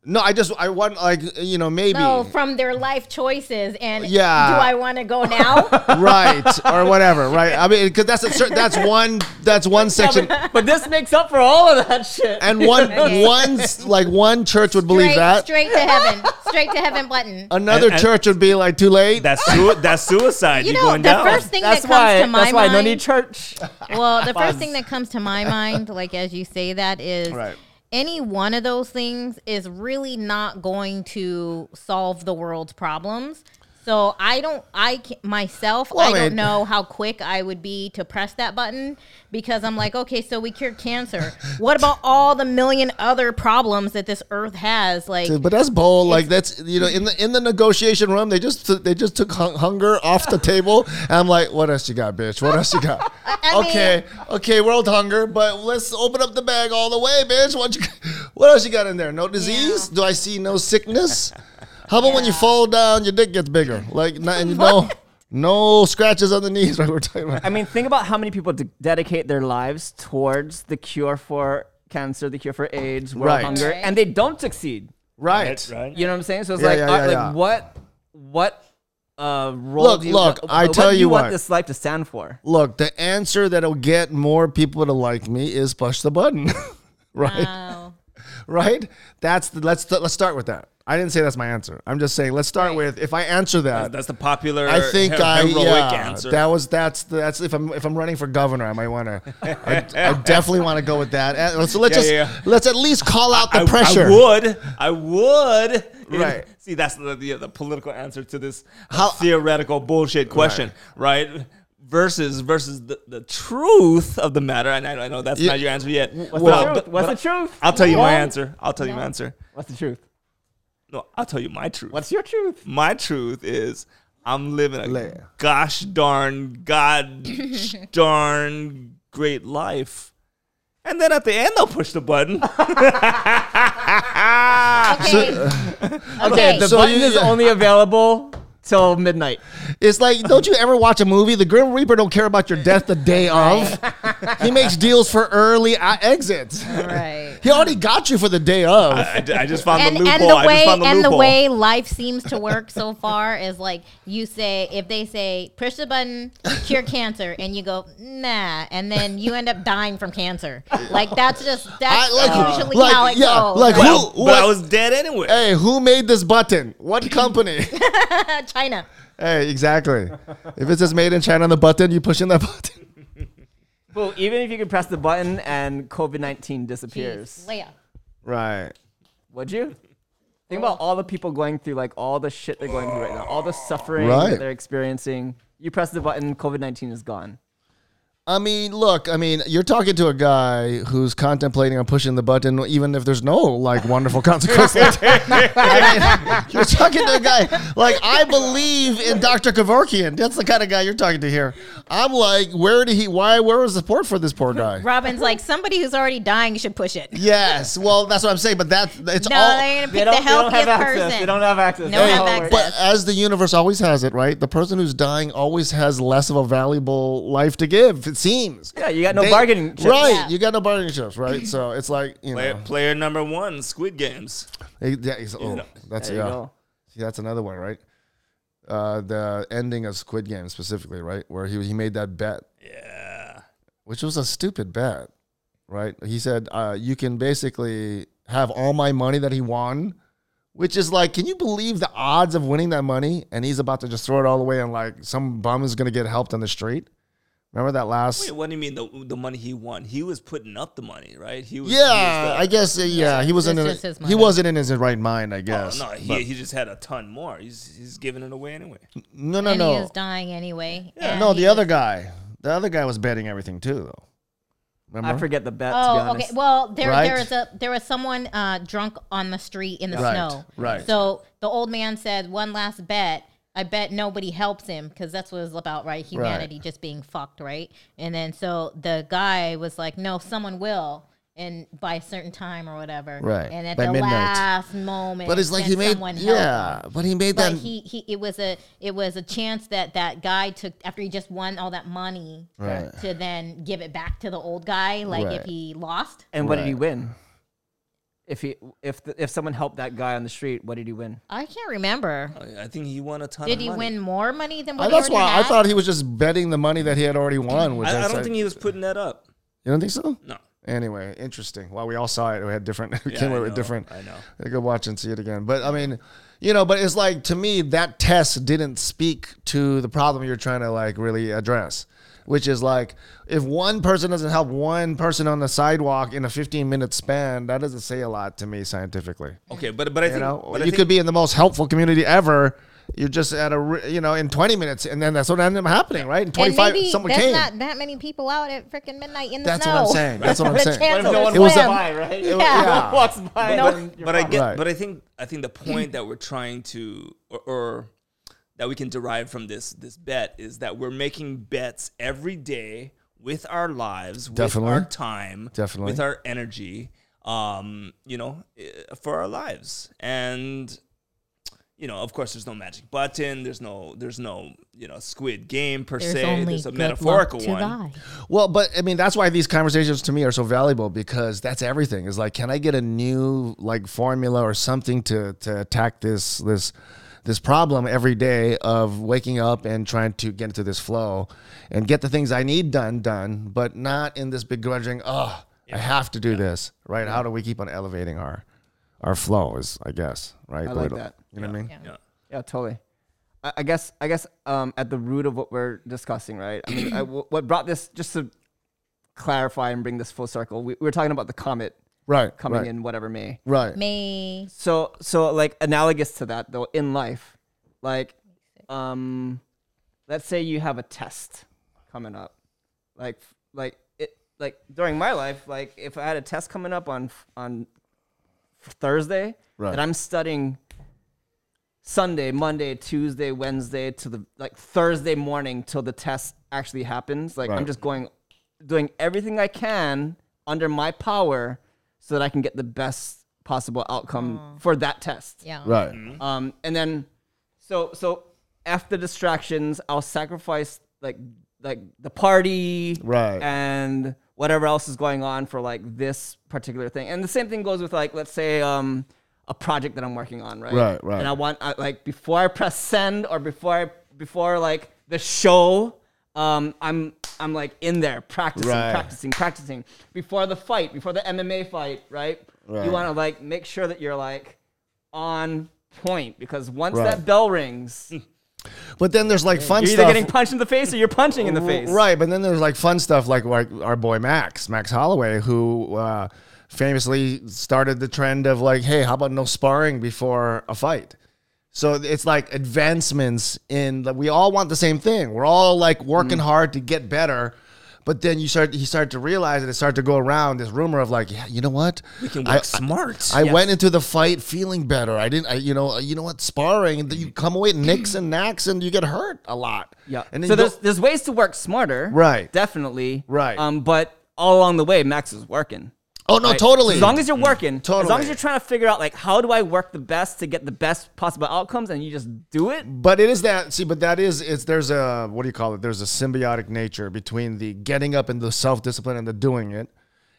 No, I just I want like you know maybe No, from their life choices, and Yeah. do I want to go now? right or whatever, right? I mean, because that's a cer- that's one that's one section, But this makes up for all of that shit. and one Okay. one like one church would believe straight, that, straight to heaven, straight to heaven button. another And- and- church would be like too late. That's sui- that's suicide. You You're know, going the down. first thing that's that comes why. to my That's why mind. no need church. Well, the first thing that comes to my mind, like as you say that, is Right. Any one of those things is really not going to solve the world's problems. So I don't, I myself, Well, I don't know how quick I would be to press that button because I'm like, okay, so we cured cancer. What about all the million other problems that this earth has? Like, But that's bold. Like that's you know in the in the negotiation room they just took- they just took hun- hunger off the table. And I'm like, what else you got, bitch? What else you got? I mean- okay, okay, world hunger, but let's open up the bag all the way, bitch. What you, what else you got in there? No disease? Do I see no sickness? How about when you fall down, your dick gets bigger? Like not, and no no scratches on the knees. Right, we're talking about. I mean, think about how many people de- dedicate their lives towards the cure for cancer, the cure for AIDS, world Right. hunger, and they don't succeed. Right. Right, right. You know what I'm saying? So it's Yeah, like, yeah, uh, yeah, like yeah. what, what uh, role Look, do you look, what, I what tell do you want what. this life to stand for? Look, the answer that'll get more people to like me is push the button. right. wow. right? That's the let's let's start with that. I didn't say that's my answer. I'm just saying let's start Right. with if I answer that. That's the popular. I think her- I heroic yeah, answer. that was that's that's if I'm if I'm running for governor I might want to I, I definitely want to go with that. And so let's Yeah, just yeah, yeah. let's at least call out the I, pressure. I would. I would. Right. See, that's the, the, the political answer to this How- theoretical bullshit question, right? Versus versus the, the truth of the matter. And I, I know that's Yeah. not your answer yet. What's Well, the truth? but- What's but the truth? I'll tell you my No. answer. I'll tell you my answer. What's the truth? No, I'll tell you my truth. What's your truth? my truth is I'm living a Lay. gosh darn god darn great life. And then at the end, they'll push the button. Okay. okay. The So button you- is only available till midnight. It's like, don't you ever watch a movie? The Grim Reaper don't care about your death the day of. he makes deals for early uh, exits. right. He already got you for the day of. I, I just found and, the loophole. and the I way just found the and the way life seems to work so far is like you say if they say push the button cure cancer and you go nah and then you end up dying from cancer like that's just that's I- like- usually like, how it yeah, goes like right? Well, Who- but I was dead anyway. hey, who made this button? What company? China hey, exactly. If it says made in China on the button, you push in that button. Well, even if you could press the button and COVID 19 Jeez, disappears, Leia. Right. would you? Think oh. about all the people going through, like all the shit they're going through right now, all the suffering Right. that they're experiencing. You press the button, COVID 19 is gone. I mean, look, I mean, you're talking to a guy who's contemplating on pushing the button, even if there's no like wonderful consequences. I mean, you're talking to a guy like I believe in Dr. Kevorkian. That's the kind of guy you're talking to here. I'm like, where did he? Why? Where was the support for this poor guy? Robin's like somebody who's already dying should push it Yes, well, that's what I'm saying. But that's it's no all. they're gonna pick don't, the they don't have healthiest access. person They don't have access. No That's have access. But as the universe always has it, right? The person who's dying always has less of a valuable life to give. It seems. Yeah, you got no They- bargaining chips. Right, Yeah. you got no bargaining chips, right? So it's like you Player, know, player number one, Squid Games. Hey, yeah, he's- oh, know, that's There you yeah. See, that's another one, right? Uh, the ending of Squid Game specifically, right, where he he made that bet, Yeah. which was a stupid bet, right? He said uh, you can basically have all my money that he won, which is like, can you believe the odds of winning that money? And he's about to just throw it all away, and like some bum is gonna get helped on the street. Remember that last? Wait, what do you mean the the money he won? He was putting up the money, right? He was. he yeah, was I guess uh, yeah, he wasn't in It's just his he wasn't in his right mind, I guess. oh, no, he, he just had a ton more. He's he's giving it away anyway. no, no, and no. he is dying anyway and No, he the was- other guy. The other guy was betting everything too, though. Remember? I forget the bet. to be Oh, honest. okay. Well, there Right? there was a there was someone uh, drunk on the street in the Right, snow. right. So the old man said, "One last bet. I bet nobody helps him because that's what it's about, right? Humanity just being fucked, right? And then so the guy was like, "No, someone will." And by a certain time or whatever, Right, And at by the midnight. last moment, But it's like he made, someone help yeah. But he made But that. he, he it was a it was a chance that that guy took after he just won all that money Right. to then give it back to the old guy, like Right. if he lost. and what did he win? If he if the, if someone helped that guy on the street, what did he win? I can't remember. I think he won a ton. Did of he money. win more money than what that's he why already I had? thought he was just betting the money that he had already won. Which I, I don't like- think he was putting that up. You don't think so? No. Anyway, interesting. Well, we all saw it. We had different. We Yeah, came I away with know, different. I know. I go watch and see it again. But I mean, you know, but it's like to me that test didn't speak to the problem you're trying to like really address, which is like if one person doesn't help one person on the sidewalk in a 15 minute span, that doesn't say a lot to me scientifically. Okay, but but I You think know, but I you think- could be in the most helpful community ever. You're just at a you know in 20 minutes, and then that's what ended up happening, right? In and 25, maybe someone there's came. not that many people out at freaking midnight in the That's snow. what I'm saying. That's what I'm saying. chance no one It was walks a- by, right? Yeah. yeah. walks by. but, but I get, Right. but I think I think the point that we're trying to, or, or that we can derive from this this bet is that we're making bets every day with our lives, Definitely. with our time, Definitely. with our energy, um, you know, eh, for our lives, and you know, of course, there's no magic button, there's no, there's no, you know, squid game per There's se. only There's a metaphorical one. die. Well, but I mean, that's why these conversations to me are so valuable because that's everything. Is like, can I get a new like formula or something to to attack this this this problem every day of waking up and trying to get into this flow and get the things I need done done, but not in this begrudging. Oh, I have to do this, right? How do we keep on elevating our our flow? Is I guess right. I like that. You know what I mean? Yeah. Yeah, totally. I, I guess I guess um, at the root of what we're discussing, right? I mean, I, what brought this just to clarify and bring this full circle. We, we were talking about the comet Right. coming right, in whatever May. Right. May So so like analogous to that though in life, like um let's say you have a test coming up. Like like it like during my life, like if I had a test coming up on on Thursday Right. that I'm studying Sunday, Monday, Tuesday, Wednesday to the like Thursday morning till the test actually happens. Like I'm just going doing everything I can under my power so that I can get the best possible outcome for that test. yeah. Right. Um, and then, so so after distractions, I'll sacrifice like like the party, Right. and whatever else is going on for like this particular thing. And the same thing goes with like let's say um a project that I'm working on, right? Right, right. And I want I, like before I press send or before I before like the show. Um, I'm I'm like in there practicing, Right. practicing, practicing before the fight, before the MMA fight, right? Right. You want to like make sure that you're like on point because once Right. that bell rings, But then there's like fun stuff you're either getting punched in the face or you're punching in the face. Right, but then there's like fun stuff like, like our boy Max, Max Holloway, who uh, famously started the trend of like, hey, how about no sparring before a fight? So it's like advancements in that we all want the same thing. We're all like working Mm. hard to get better. But then you start you start to realize and it started to go around this rumor of like, yeah, you know what? We can I- work smart. I went into the fight feeling better. I didn't, I, you know, you know what? Sparring, you come away nicks and knacks, and you get hurt a lot. Yeah. and so there's there's ways to work smarter. Right. Definitely. Right. Um, but all along the way, Max is working. Oh no, right? totally. As long as you're mm. working, totally. as long as you're trying to figure out like how do I work the best to get the best possible outcomes, and you just do it. But it is that see, but that is it's there's a what do you call it? There's a symbiotic nature between the getting up and the self discipline and the doing it,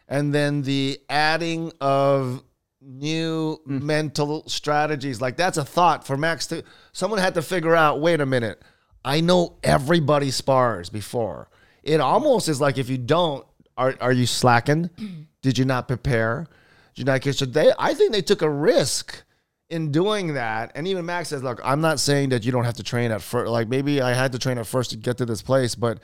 and then the adding of new hmm. mental strategies. Like that's a thought for Max to someone had to figure out, wait a minute, I know everybody spars before. It almost is like if you don't, are are you slacking? Did you not prepare? Did you not get so they I think they took a risk in doing that, and even Max says, "Look, I'm not saying that you don't have to train at first. Like maybe I had to train at first to get to this place, but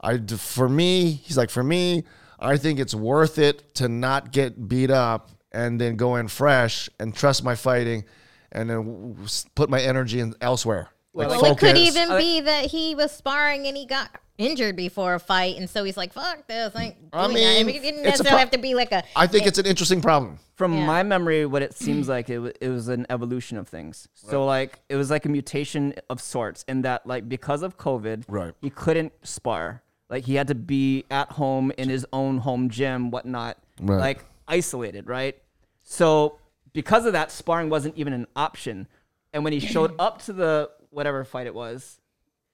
I, for me, he's like, for me, I think it's worth it to not get beat up and then go in fresh and trust my fighting, and then w- w- put my energy in elsewhere. Like Well, it could even be that he was sparring and he got injured before a fight, and so he's like, "Fuck this!" Like, I mean, it didn't necessarily pro- have to be like a. I think it's an interesting problem. From Yeah. my memory, what it seems like it, wa- it was an evolution of things. So like it was like a mutation of sorts in that like because of COVID, Right. he couldn't spar. Like he had to be at home in his own home gym, whatnot, Right. like isolated, right? So because of that, sparring wasn't even an option. And when he showed up to the whatever fight it was,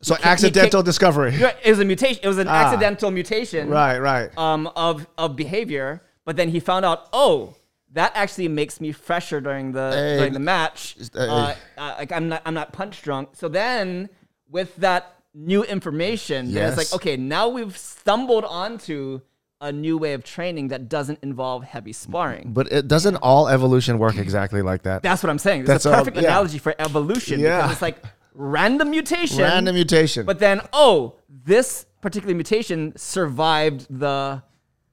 So accidental discovery. it was a mutation. It was an Ah. accidental mutation, Right, right. um, of of behavior. But then he found out, oh, that actually makes me fresher during the Hey, during the match. uh, Uh, uh, like I'm not I'm not punch drunk. So then with that new information, then it's like okay, now we've stumbled onto a new way of training that doesn't involve heavy sparring. But it doesn't all evolution work exactly like that. That's what I'm saying. It's That's a all- perfect yeah. analogy for evolution Yeah. because it's like random mutation. Random mutation. But then, oh, this particular mutation survived the,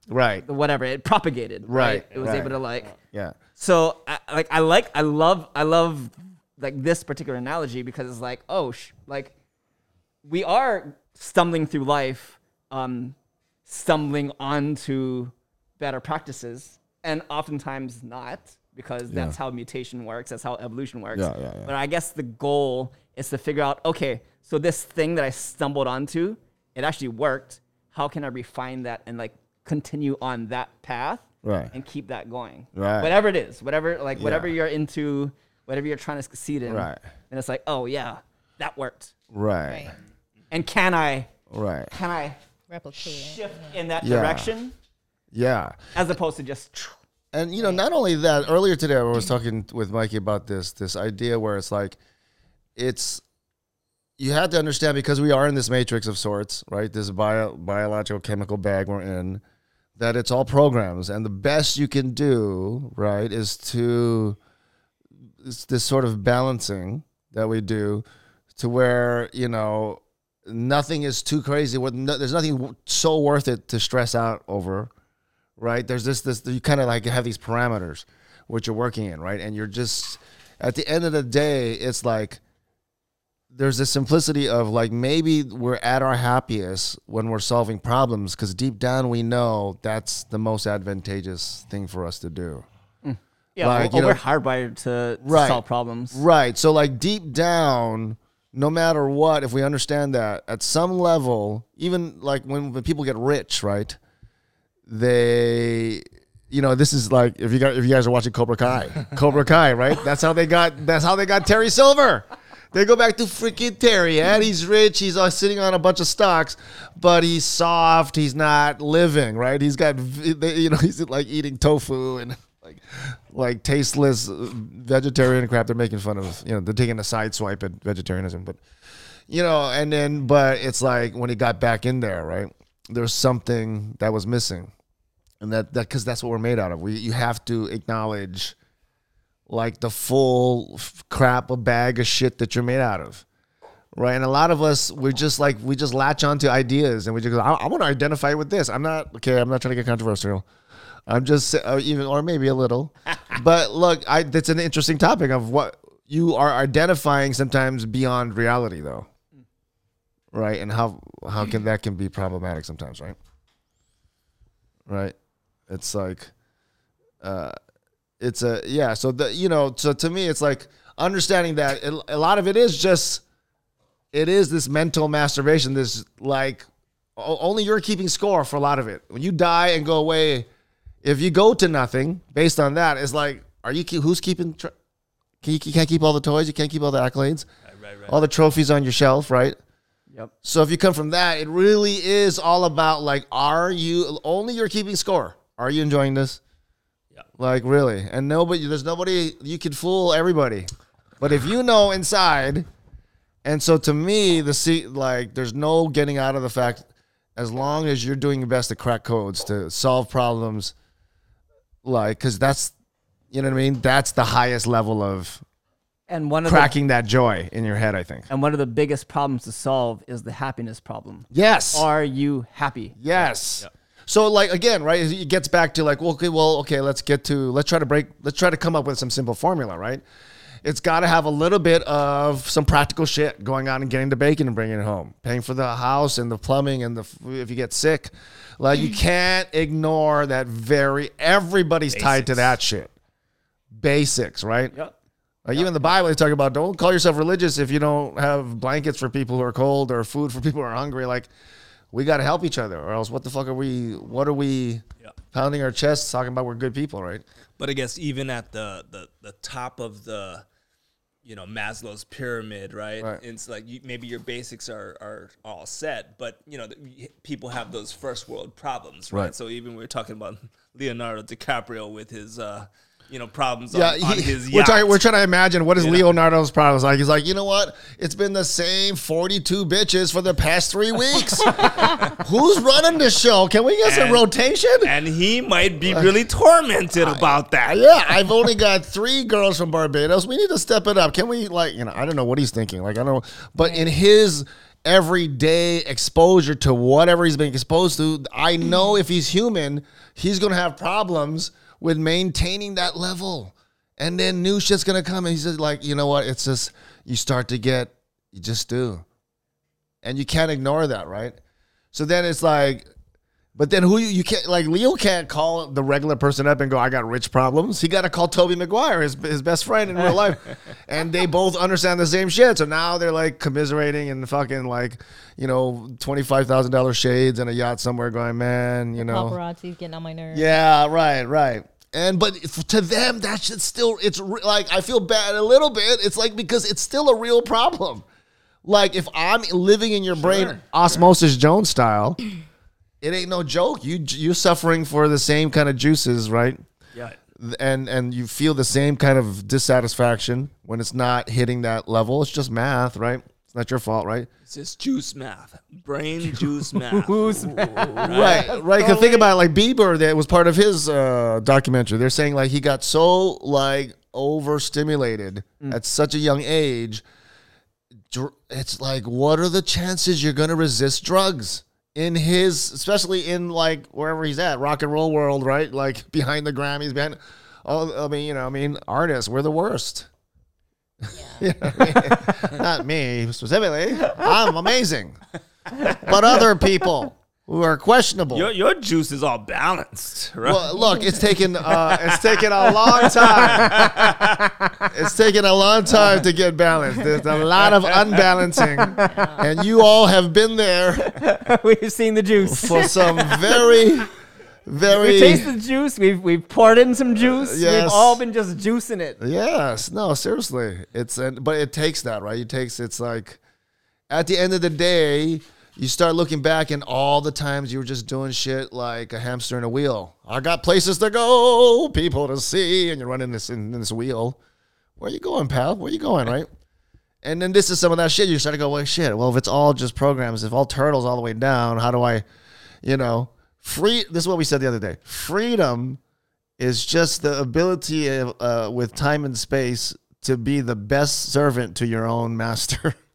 right. the whatever it propagated. Right, It was right. able to like. Yeah. So I, like I like I love I love like this particular analogy because it's like oh sh- like we are stumbling through life, um, stumbling onto better practices, and oftentimes not because that's how mutation works. That's how evolution works. Yeah, yeah. But I guess the goal is to figure out okay, so this thing that I stumbled onto, it actually worked. How can I refine that and like continue on that path? Right. and keep that going. Right. Whatever it is, whatever like whatever Yeah. you're into, whatever you're trying to succeed in. Right. And it's like, oh yeah, that worked. Right. Right. And can I Right. can I Replicate it. shift in that Yeah. direction Yeah. as opposed to just And you know, not only that, earlier today I was talking with Mikey about this this idea where it's like it's you have to understand because we are in this matrix of sorts, right? This bio, biological chemical bag we're in, that it's all programs, and the best you can do, right, is to this sort of balancing that we do to where you know nothing is too crazy. There's nothing so worth it to stress out over right? There's this this you kind of like have these parameters which you're working in, right? And you're just at the end of the day, it's like there's this simplicity of like maybe we're at our happiest when we're solving problems because deep down we know that's the most advantageous thing for us to do. Hmm. yeah, Like, you or we're hardwired to, to Right. solve problems. Right. So like deep down, no matter what, if we understand that at some level, even like when, when people get rich, right? They you know, this is like if you got if you guys are watching Cobra Kai. Cobra Kai, right? That's how they got that's how they got Terry Silver. They go back to freaking Terry, and he's rich. He's uh, sitting on a bunch of stocks, but he's soft. He's not living, right? He's got, you know, he's like eating tofu and like, like tasteless uh, vegetarian crap. They're making fun of, you know, they're taking a side swipe at vegetarianism, but you know, and then, but it's like when he got back in there, right? There's something that was missing, and that that because that's what we're made out of. We you have to acknowledge like the full crap a bag of shit that you're made out of. Right? And a lot of us we're just like we just latch onto ideas and we just go i, I want to identify with this. I'm not okay i'm not trying to get controversial. I'm just uh, even or maybe a little. But look i that's an interesting topic of what you are identifying sometimes beyond reality though. Right? And how how can that can be problematic sometimes right? Right? It's like uh it's a yeah so the you know so to me it's like understanding that it, a lot of it is just it is this mental masturbation this like only you're keeping score for a lot of it when you die and go away if you go to nothing based on that it's like are you keep, who's keeping tr- can you, you can't keep all the toys you can't keep all the accolades Right, right, right. all the trophies on your shelf right Yep. so if you come from that, it really is all about like, are you only you're keeping score? Are you enjoying this? Yeah. Like really, and nobody, there's nobody you could fool everybody, but if you know inside, and so to me, the see like there's no getting out of the fact, as long as you're doing your best to crack codes to solve problems, like because that's, you know what I mean. That's the highest level of And one of the cracking that joy in your head. I think. and one of the biggest problems to solve is the happiness problem. Yes. Are you happy? Yes. So like again, right? It gets back to like, well, okay, well, okay, let's get to let's try to break let's try to come up with some simple formula, right? It's got to have a little bit of some practical shit going on and getting the bacon and bringing it home, paying for the house and the plumbing and the if you get sick, like you can't ignore that. Very everybody's tied to that shit. Basics, right? Yep. Like even the Bible, they talk about don't call yourself religious if you don't have blankets for people who are cold or food for people who are hungry. Like we got to help each other, or else what the fuck are we? What are we Yeah. pounding our chests talking about? We're good people, right? But I guess even at the, the, the top of the, you know Maslow's pyramid, right? Right. It's like you, maybe your basics are are all set, but you know the, people have those first world problems, right? Right. So even we are talking about Leonardo DiCaprio with his uh, you know problems Yeah, on, on he- his we're, yacht. trying, we're trying to imagine what is Leonardo's problems like. He's like, you know what? It's been the same 42 bitches for the past three weeks. Who's running the show? Can we get some rotation? and he might be uh, really tormented about that. yeah, I've only got three girls from Barbados. We need to step it up. Can we, like, you know, I don't know what he's thinking. Like, I don't know. But in his everyday exposure to whatever he's being exposed to, I know if he's human, he's going to have problems with maintaining that level. And then new shit's to come. And he's just like, you know what? It's just, you start to get, you just do. And you can't ignore that, right? So then it's like, but then who you, you can't like Leo can't call the regular person up and go, I got rich problems. He got to call Tobey Maguire, his his best friend in real life, and they both understand the same shit. So now they're like commiserating and fucking like, you know, twenty five thousand dollars shades and a yacht somewhere, going, man, you know, Paparazzi's getting on my nerves. yeah, right, right. And but to them, that shit still it's re- like I feel bad a little bit. It's like because it's still a real problem. Like if I'm living in your brain, osmosis Jones style, it ain't no joke. You you suffering for the same kind of juices, right? Yeah. And and you feel the same kind of dissatisfaction when it's not hitting that level. It's just math, right? It's not your fault, right? It's just juice math, brain juice math. Who's right, right. Cause think about it, like Bieber, that was part of his uh, documentary. They're saying like he got so like overstimulated at such a young age. It's like, what are the chances you're gonna resist drugs in his, especially in like wherever he's at, rock and roll world, right? Like behind the Grammys, behind. Oh, I mean, you know, I mean, artists, we're the worst. You know I mean? Not me specifically. I'm amazing, but other people who are questionable. Your your juice is all balanced, right? Well, look, it's taken uh, it's taken a long time. It's taken a long time to get balanced. There's a lot of unbalancing, and you all have been there We've seen the juice. for some very, very. We tasted the juice. We've we've poured in some juice. We've all been just juicing it. Yes, no, seriously, it's and but it takes that right. It takes it's like at the end of the day, you start looking back and all the times you were just doing shit like a hamster in a wheel. I got places to go, people to see, and you're running this in, this wheel. Where are you going, pal? Where are you going, right? And then this is some of that shit. You start to go, well, shit. Well, if it's all just programs, if all turtles all the way down, how do I, you know, free? This is what we said the other day. Freedom is just the ability of, uh, with time and space to be the best servant to your own master.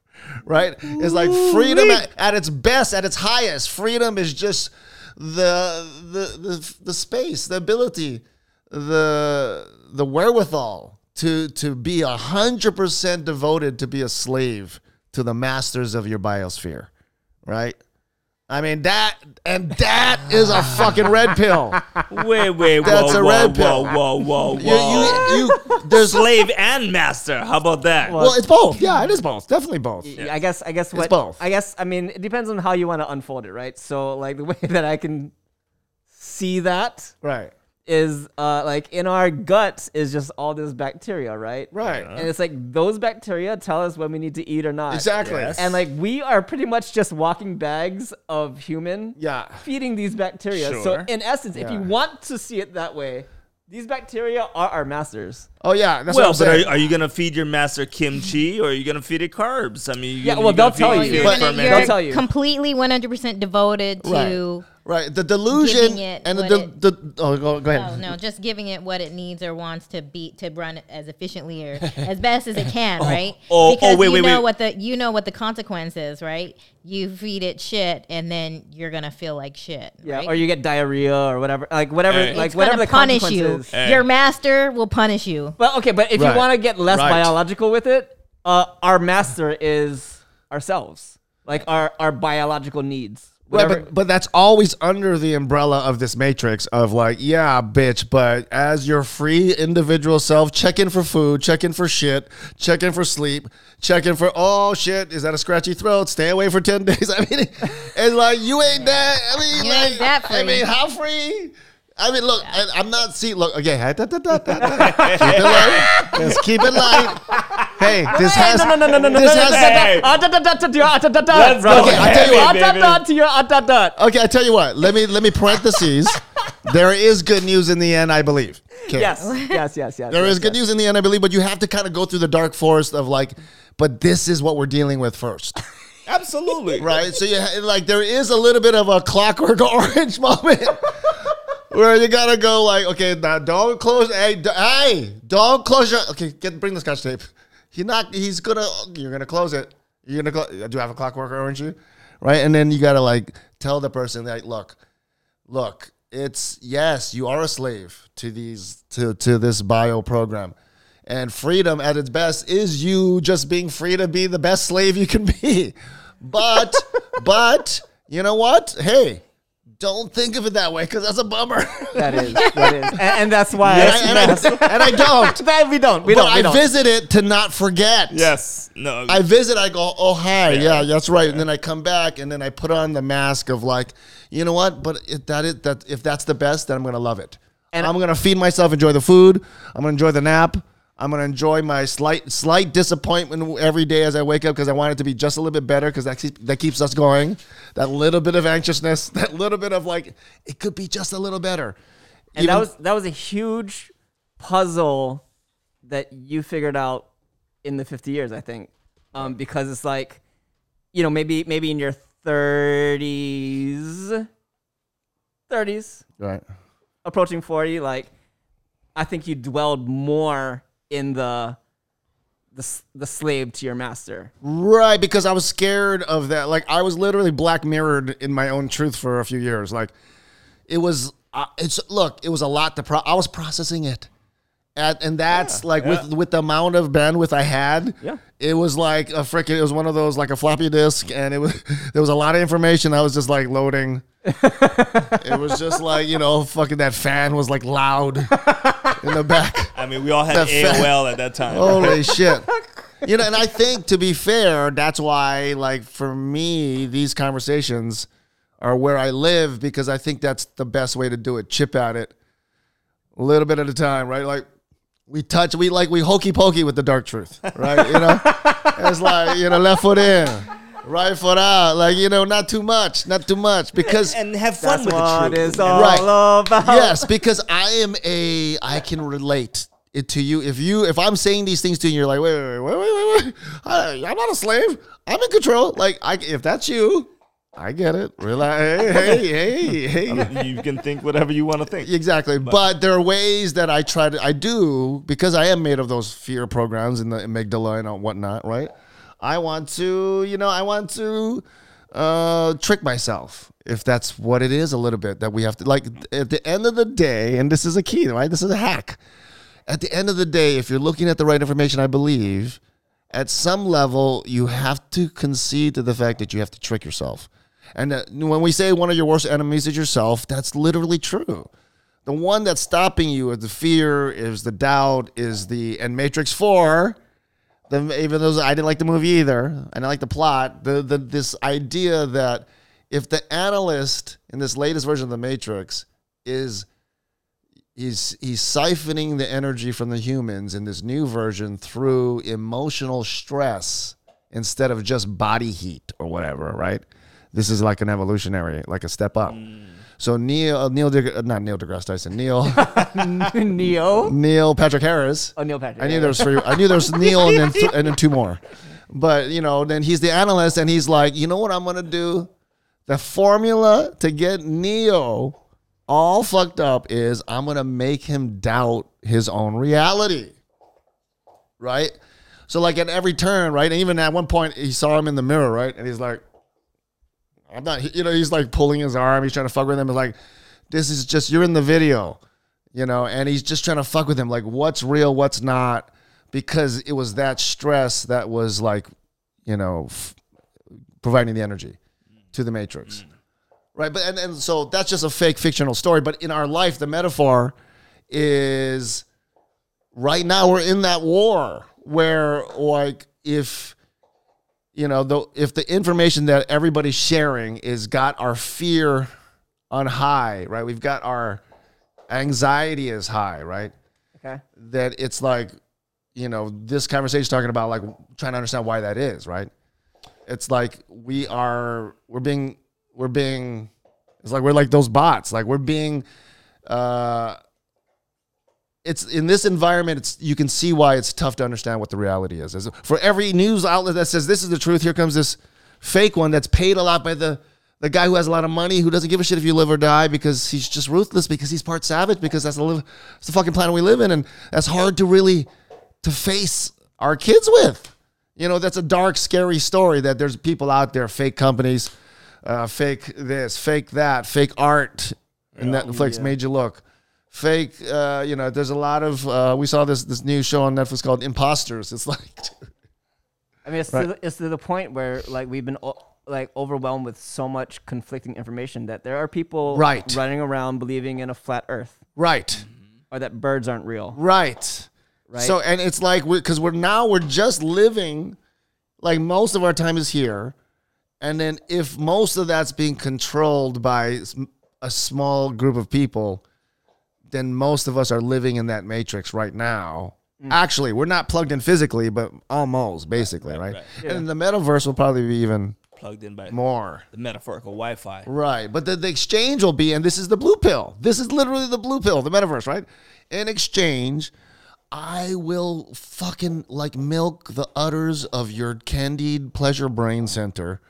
right? It's like freedom at, at its best, at its highest. Freedom is just the the the, the space, the ability, the the wherewithal to to be a hundred percent devoted to be a slave to the masters of your biosphere. Right? I mean that and that is a fucking red pill. wait, wait, whoa, That's a whoa, red whoa, pill. whoa, whoa, whoa, You, you, you, there's Slave and master. How about that? well, it's both. Yeah, it is both. Definitely both. I guess I guess what both. I guess I mean it depends on how you want to unfold it, right? So like the way that I can see that Right. Is uh like in our guts is just all this bacteria, right? Right. And it's like those bacteria tell us when we need to eat or not. Exactly. Yes. And like we are pretty much just walking bags of human Yeah. feeding these bacteria. So Sure. in essence, if you Yeah. want to see it that way, these bacteria are our masters. Oh yeah, that's well, what but I'm are, saying. are you gonna feed your master kimchi or are you gonna feed it carbs? I mean, you Yeah, well, you they'll tell you. it You're, But- gonna, fermented- you're They'll tell you. completely 100% devoted to right. The delusion it and the, what the, the oh go, go Oh ahead. no, just giving it what it needs or wants to be to run it as efficiently or as best as it can, right? oh, oh, because wait, you wait, know wait. what the you know what the consequence is, right? You feed it shit, and then you're gonna feel like shit. Yeah, right? or you get diarrhea or whatever, like whatever, Hey. like it's whatever gonna the punish you. consequence is. Hey. Your master will punish you. Well, okay, but if Right. you want to get less Right. biological with it, uh, our master is ourselves, like our our biological needs. Right, but, but that's always under the umbrella of this matrix of like, yeah, bitch, but as your free individual self, check in for food, check in for shit, check in for sleep, check in for, oh shit, is that a scratchy throat? Stay away for 10 days. I mean, and like, you ain't that, I mean, like, that I mean, how free? I mean, look, yeah. I, am not see. Look, okay, da, da, da, keep it light. Just keep it light. Hey, this has no, no, no, no, no, this has. Hey. Okay, I tell you what. Okay, I tell you what. Let me let me parentheses. There is good news in the end, I believe. Okay. Yes, yes, yes, yes. There yes, is good yes. news in the end, I believe, but you have to kind of go through the dark forest of like, but this is what we're dealing with first. Absolutely. right. So you like there is a little bit of a clockwork orange moment where you gotta go like, okay, now don't close, hey, d- hey, don't close your, okay, get bring the scotch tape. He not, he's gonna, you're gonna close it. You're gonna, do you have a clockwork orange, you? right? And then you gotta like tell the person like, look, look, it's yes, you are a slave to these to to this bio program. And freedom at its best is you just being free to be the best slave you can be. But but you know what? Hey, don't think of it that way because that's a bummer. That is, that is, and, and that's why. and, I, and, I, and I don't. that we don't, we but don't, we I don't. visit it to not forget. Yes. No. I visit, I go, oh hi, yeah, that's right, and then I come back, and then I put on the mask of like, you know what? But if that is that, if that's the best, then I'm gonna love it, and And- I'm gonna feed myself, enjoy the food, I'm gonna enjoy the nap, I'm gonna enjoy my slight slight disappointment every day as I wake up because I want it to be just a little bit better because that keeps that keeps us going. That little bit of anxiousness, that little bit of like, it could be just a little better. and Even- that was that was a huge puzzle that you figured out in the 50 years, I think, um, because it's like, you know, maybe maybe in your 30s, 30s, right. approaching 40, like, I think you dwelled more in the the the slave to your master. Right, because I was scared of that. Like I was literally black mirrored in my own truth for a few years. Like it was. Uh, it's look. It was a lot to. Pro- I was processing it, At, and that's like with with the amount of bandwidth I had. Yeah. It was like a freaking. It was one of those like a floppy disk, and it was there was a lot of information. I was just like loading. it was just like you know, fucking that fan was like loud in the back. I mean, we all had The AOL at that time. Holy shit. You know, and I think to be fair, that's why, like, for me, these conversations are where I live because I think that's the best way to do it. Chip at it a little bit at a time, right? Like, we touch, we like, we hokey pokey with the dark truth, right? You know, it's like, you know, left foot in, right for out. Like, you know, not too much, not too much because. and have fun That's with what the truth. it's all Right. about. yes, because I am a I can relate it to you. If you if I'm saying these things to you, and you're like, wait, wait, wait, wait, wait, wait. I, I'm not a slave. I'm in control. Like, I if that's you, I get it. Relax. Hey, hey, hey, hey. you can think whatever you want to think. Exactly. But there are ways that I try to I do because I am made of those fear programs in the amygdala and whatnot, right? I want to, you know, I want to uh trick myself if that's what it is a little bit that we have to like at the end of the day and this is a key right? This is a hack. At the end of the day if you're looking at the right information i believe at some level you have to concede to the fact that you have to trick yourself. And uh, when we say one of your worst enemies is yourself that's literally true. The one that's stopping you is the fear is the doubt is the and matrix 4 the, even though I didn't like the movie either, and I like the plot. The, the this idea that if the analyst in this latest version of the Matrix is he's he's siphoning the energy from the humans in this new version through emotional stress instead of just body heat or whatever, right? This is like an evolutionary, like a step up. Mm. So Neil, uh, Neil, De, uh, not Neil deGrasse Tyson, Neil, Neo. Neil Patrick Harris. Oh, Neil Patrick. I knew there was three. I knew there was Neil and then th- and then two more. But you know, then he's the analyst and he's like, you know what I'm gonna do? The formula to get Neo all fucked up is I'm gonna make him doubt his own reality. Right? So like at every turn, right? And even at one point he saw him in the mirror, right? And he's like, I'm not you know, he's like pulling his arm, he's trying to fuck with him. He's like, this is just you're in the video you know, and he's just trying to fuck with him, like what's real, what's not, because it was that stress that was like, you know, f- providing the energy to the Matrix, mm. right? But and, and so that's just a fake fictional story. But in our life, the metaphor is right now we're in that war where like if you know the if the information that everybody's sharing is got our fear on high, right? We've got our anxiety is high, right? Okay. That it's like you know, this conversation talking about like trying to understand why that is, right? It's like we are we're being we're being it's like we're like those bots. Like we're being uh it's in this environment it's you can see why it's tough to understand what the reality is. As- For every news outlet that says this is the truth, here comes this fake one that's paid a lot by the the guy who has a lot of money who doesn't give a shit if you live or die because he's just ruthless because he's part savage because that's the live it's the fucking planet we live in and that's hard to really to face our kids with. You know, that's a dark, scary story that there's people out there, fake companies, uh, fake this, fake that, fake art. And Netflix made you look. Fake, uh, you know, there's a lot of, uh, we saw this this new show on Netflix called Imposters. It's like, I mean, it's, to, the- it's to the point where like we've been o- like overwhelmed with so much conflicting information that there are people Right. running around believing in a flat Earth right, or that birds aren't real. right. Right. So, and it's like, because we're now, we're just living, like most of our time is here. And then if most of that's being controlled by a small group of people, then most of us are living in that matrix right now. Mm. Actually, we're not plugged in physically, but almost, basically, right? right. And the metaverse will probably be even Plugged in by more. the metaphorical Wi-Fi. Right. But the, the exchange will be, and this is the blue pill. This is literally the blue pill, the metaverse, right? In exchange, I will fucking like milk the udders of your candied pleasure brain center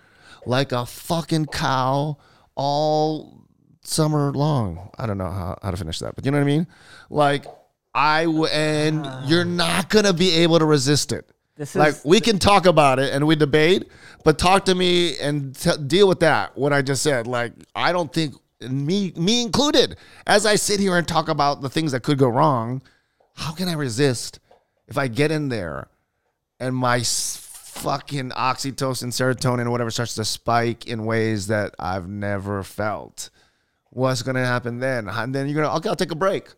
like a fucking cow all summer long. I don't know how, how to finish that, but you know what I mean? Like, I w- and ah. you're not gonna be able to resist it. This like is- we can talk about it and we debate, but talk to me and t- deal with that. What I just said, like I don't think me me included. As I sit here and talk about the things that could go wrong, how can I resist if I get in there and my fucking oxytocin, serotonin, whatever starts to spike in ways that I've never felt? What's gonna happen then? And then you're gonna okay, I'll take a break.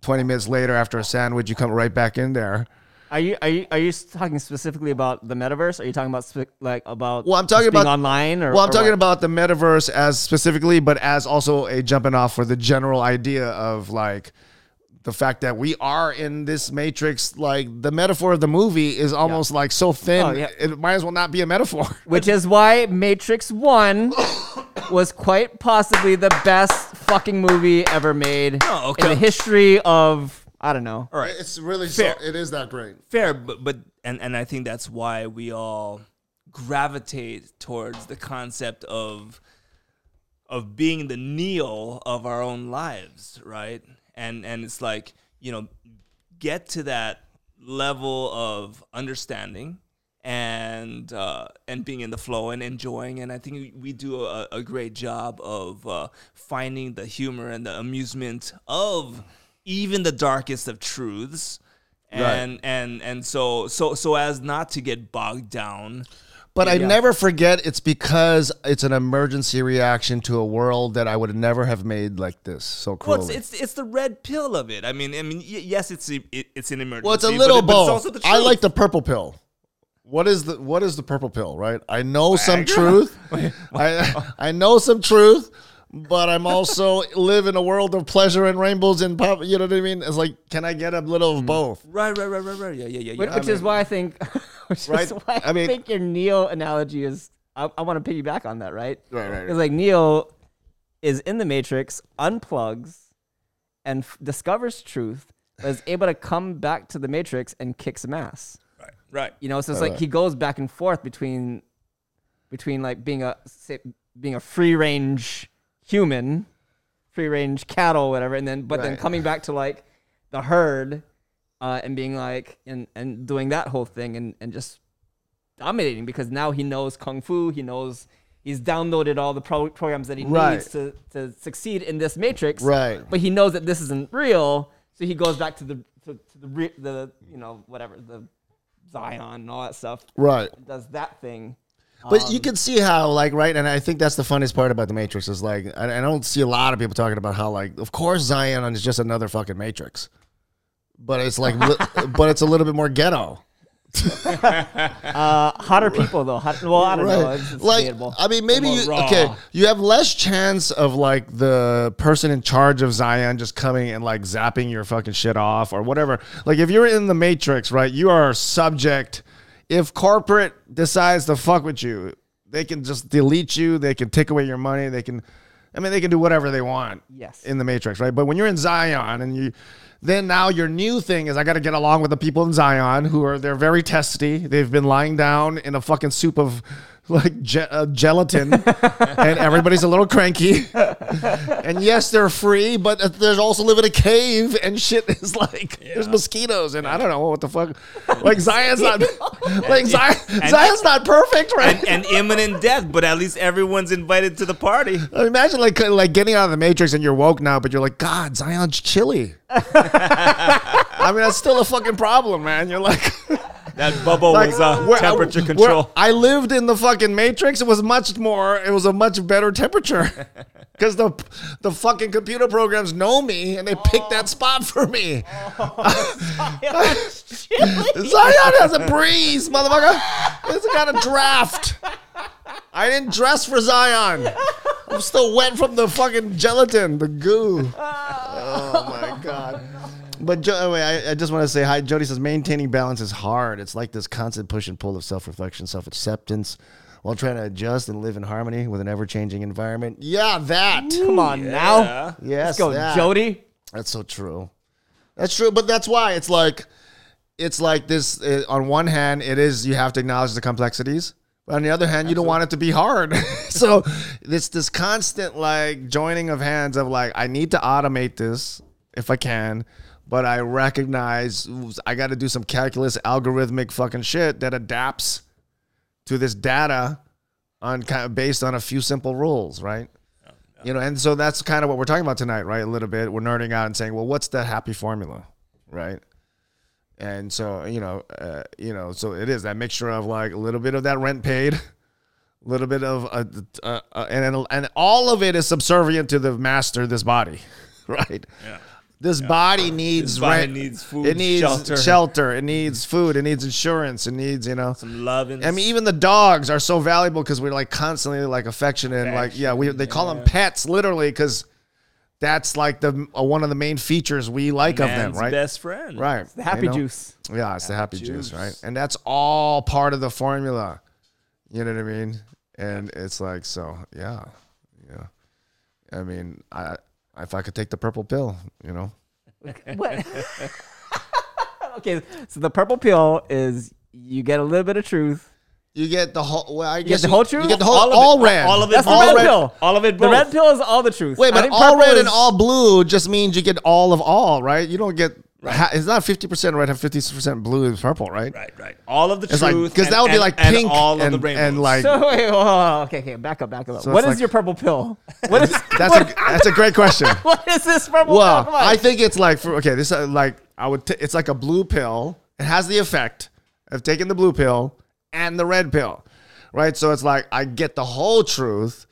Twenty minutes later, after a sandwich, you come right back in there. Are you are you are you talking specifically about the metaverse? Are you talking about spe- like about Well, I'm talking being about- online or Well, I'm or talking what? about the metaverse as specifically, but as also a jumping off for the general idea of like the fact that we are in this matrix. Like the metaphor of the movie is almost like so thin, Oh, yeah. it might as well not be a metaphor. which is why Matrix One was quite possibly the best fucking movie ever made Oh, okay. in the history of I don't know. All right. It's really Fair. it is that great. fair but but and and i think that's why we all gravitate towards the concept of of being the neo of our own lives right and and it's like you know get to that level of understanding and uh, and being in the flow and enjoying. And I think we, do a, a great job of uh, finding the humor and the amusement of even the darkest of truths. And and and so so so as not to get bogged down But I never forget it's because it's an emergency reaction to a world that I would never have made like this so well it's, it's it's the red pill of it I mean I mean yes it's a, it, it's an emergency well, it's a little but both. also I like the purple pill. What is the what is the purple pill, right? I know some truth. I I know some truth, but I'm also live in a world of pleasure and rainbows and pop. You know what I mean? It's like, can I get a little of hmm. both? right right right right right yeah yeah yeah, Which, yeah. which is why I think, which Right? is why I, I mean- think your Neo analogy is. I, I want to piggyback on that, right? Right, right, It's like Neo is in the Matrix, unplugs, and f- discovers truth, but is able to come back to the Matrix and kick some ass. right right You know, so it's Right, like right. he goes back and forth between, between like being a say, being a free range human, free range cattle, whatever, and then but then coming back to like the herd, uh, and being like and and doing that whole thing and and just dominating because now he knows kung fu, he knows. He's downloaded all the pro- programs that he Right. needs to, to succeed in this matrix, Right. But he knows that this isn't real, so he goes back to the to, to the re- the you know whatever the Zion and all that stuff. Right. Does that thing. But Um, you can see how, like, right, and I think that's the funniest part about the Matrix is like, I, I don't see a lot of people talking about how, like, of course Zion is just another fucking Matrix, but it's like, li- but it's a little bit more ghetto, Uh, hotter people though. Hot, well, I don't know. It's, it's like debatable. I mean, maybe you raw. okay. You have less chance of like the person in charge of Zion just coming and like zapping your fucking shit off or whatever. Like if you're in the Matrix, right? You are subject. If corporate decides to fuck with you, they can just delete you. They can take away your money. They can, I mean, they can do whatever they want. Yes. In the Matrix, right? But when you're in Zion and you. Then now your new thing is I got to get along with the people in Zion who are they're very testy. They've been lying down in a fucking soup of like ge- uh, gelatin, and everybody's a little cranky. and yes, they're free, but there's also live in a cave, and shit is like there's mosquitoes, and I don't know what the fuck. Like Zion's not like Zion, Zion's not perfect, right? and, and imminent death, but at least everyone's invited to the party. I mean, Imagine like like getting out of the Matrix and you're woke now, but you're like, God, Zion's chilly. I mean, that's still a fucking problem, man. You're like, That bubble like was uh, where- temperature control. I lived in the fucking Matrix. It was much more. It was a much better temperature because the the fucking computer programs know me and they pick that spot for me. Zion has a breeze, motherfucker. It's got a draft. I didn't dress for Zion. I'm still wet from the fucking gelatin, the goo. Oh my god. But jo- anyway, I, I just want to say hi. Jody says maintaining balance is hard. It's like this constant push and pull of self-reflection, self-acceptance, while trying to adjust and live in harmony with an ever-changing environment. Yeah, that. Come on now. Yes, Let's go, that. Jody. That's so true. That's true, but that's why it's like it's like this. uh on one hand, it is you have to acknowledge the complexities, but on the other hand, you don't want it to be hard. so it's this constant like joining of hands of like I need to automate this if I can, but I recognize I got to do some calculus algorithmic fucking shit that adapts to this data on kind of based on a few simple rules, right? You know, and so that's kind of what we're talking about tonight, right? A little bit. We're nerding out and saying, well, what's the happy formula, right? And so, you know, uh, you know, so it is that mixture of like a little bit of that rent paid, a little bit of, uh, uh, uh, and and all of it is subservient to the master, this body, right? Yeah. This body needs This body rent. needs food, It needs shelter. shelter. It needs food. It needs insurance. It needs, you know, Some love and I mean, even the dogs are so valuable because we're like constantly like affectionate and like yeah, we they call them pets literally because that's like the uh, one of the main features we like of them, right? best friend. Right, The happy you know? juice. Yeah, it's the happy juice, juice. right? And that's all part of the formula. You know what I mean? And it's like so, yeah, yeah. I mean, I if I could take the purple pill, you know, What? okay, so the purple pill is you get a little bit of truth. you get the whole. Well, I get guess the you- whole truth. You get the whole All all, of it. red. All of it That's the red red. pill. All of it The red pill is all the truth. Wait, but all red is- and all blue just means you get all of all, right? You don't get. Ha, it's not fifty percent red and fifty percent blue and purple, right? Right, right. All of the It's truth. because and- that would be and- like and pink all and, of the and rainbows. like So wait, hold on. okay, okay, back up, back up. So what it's is like- your purple pill? What is that's a that's a great question. what is this purple Well, pill? Come. I think it's like for okay, this uh, like I would t- it's like a blue pill. It has the effect of taking the blue pill and the red pill, right? So it's like I get the whole truth,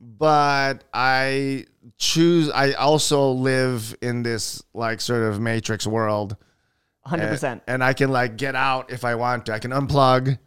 but I choose. I also live in this like sort of matrix world. hundred and, percent. and I can like get out if I want to. I can unplug.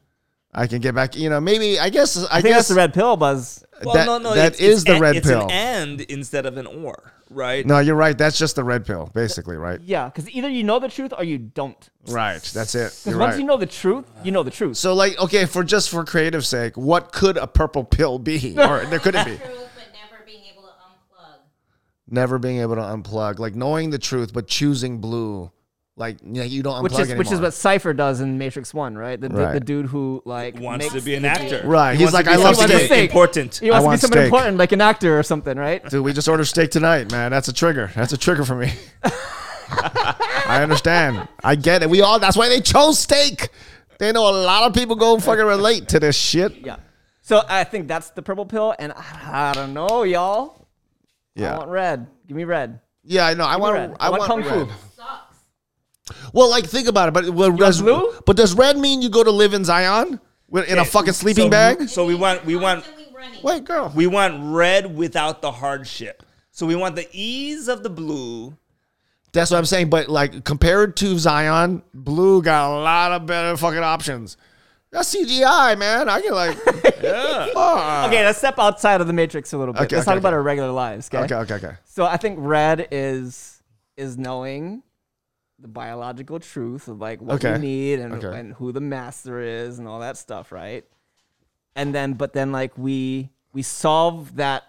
I can get back. You know, maybe I guess I, I think guess that's the red pill, Buzz. Well, that- no, no, that it's, is it's the a- red it's pill. an and instead of an or, right? No, you're right. That's just the red pill, basically, right? Yeah, because either you know the truth or you don't. Right. That's it. Because once right. you know the truth, you know the truth. so, like, okay, for just for creative sake, what could a purple pill be, or there couldn't be? Truth, but never being able to unplug. Never being able to unplug, like knowing the truth but choosing blue, like you, know, you don't unplug which is anymore. which is what Cypher does in Matrix One, right? The, the, the dude who like Wants makes to be an the- actor. Right, He he's like, I love something steak. Important. He wants I to be want someone steak. important, like an actor or something, right? Dude, we just ordered steak tonight, man. That's a trigger. That's a trigger for me. I understand. I get it. We all. That's why they chose steak. They know a lot of people go fucking relate to this shit. Yeah. So I think that's the purple pill, and I, I don't know, y'all. I Yeah. want red. Give me red. Yeah, I know. I want. red. I, I want want kung fu. red. Sucks. Well, like think about it. But well, does, blue? but does red mean you go to live in Zion With- in a eh, fucking sleeping so- bag? So we want we want Wait, girl. we want red without the hardship. So we want the ease of the blue, That's what I'm saying. But like compared to Zion, Blue got a lot of better fucking options. That's CGI, man. I can like, yeah. Okay, let's step outside of the matrix a little bit. Okay, let's okay, talk about our regular lives. Okay? Okay, okay, okay. So I think red is is knowing the biological truth of like what Okay. we need and, Okay. and who the master is and all that stuff, right? And then but then like we we solve that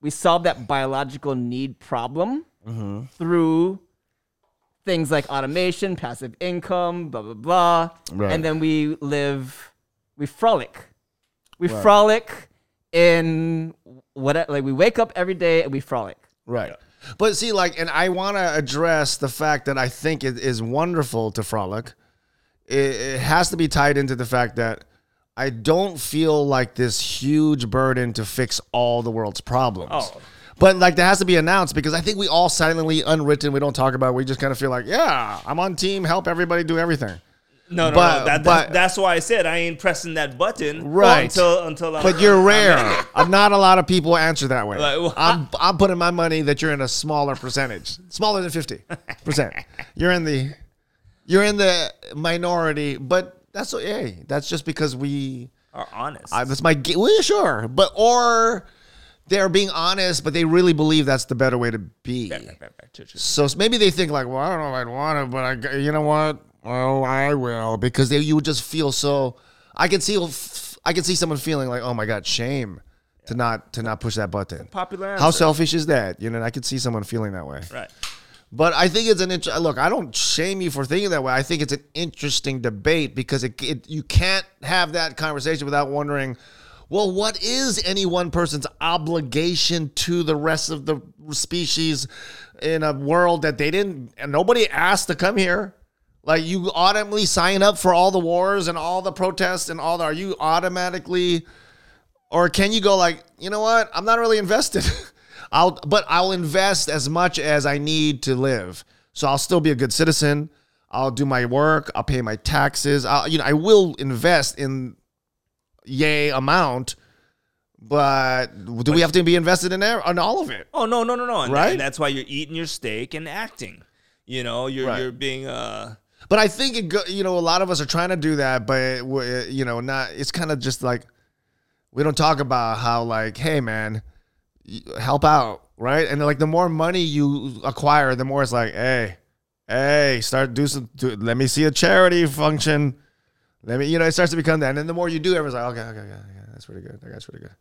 we solve that biological need problem Mm-hmm. through things like automation, passive income, blah blah blah. Right. And then we live we frolic. We frolic in what like we wake up every day and we frolic. Right. But see, like, and I want to address the fact that I think it is wonderful to frolic. It, it has to be tied into the fact that I don't feel like this huge burden to fix all the world's problems. Oh. But like that has to be announced because I think we all silently, unwritten, we don't talk about. it, We just kind of feel like, yeah, I'm on team, help everybody do everything. No, no, But- no. That, but- that, that's why I said I ain't pressing that button Right. until until I'm. But you're rare. I'm not a lot of people answer that way. Like, well, I'm I'm putting my money that you're in a smaller percentage, smaller than fifty percent. You're in the you're in the minority, but that's hey, that's just because we. are honest. I, that's my well, sure, but or they're being honest, but they really believe that's the better way to be. Back, back, back, back. True, true. So maybe they think like, well, I don't know if I'd want it, but I, you know what? Well, I will because they you would just feel so. I can see, I can see someone feeling like, oh my god, shame to not to not push that button. Popular How selfish is that? You know, I could see someone feeling that way. Right. But I think it's an int- look. I don't shame you for thinking that way. I think it's an interesting debate because it, it you can't have that conversation without wondering, well, what is any one person's obligation to the rest of the species in a world that they didn't and nobody asked to come here? Like you automatically sign up for all the wars and all the protests and all the. Are you automatically? or can you go like you know what i'm not really invested i'll but i'll invest as much as i need to live so i'll still be a good citizen i'll do my work i'll pay my taxes I'll, you know i will invest in yay amount but do we have to be invested in there on all of it Oh no, no, no, no. And, Right? and that's why you're eating your steak and acting. You know, you're Right. you're being uh But I think it go, you know a lot of us are trying to do that, but you know not. It's kind of just like we don't talk about how like, hey man, help out, right? And like the more money you acquire, the more it's like, hey, hey, start do some. Do, let me see a charity function. Let me, you know, it starts to become that, and then the more you do, everyone's like, okay, okay, okay, okay that's pretty good. That's pretty good.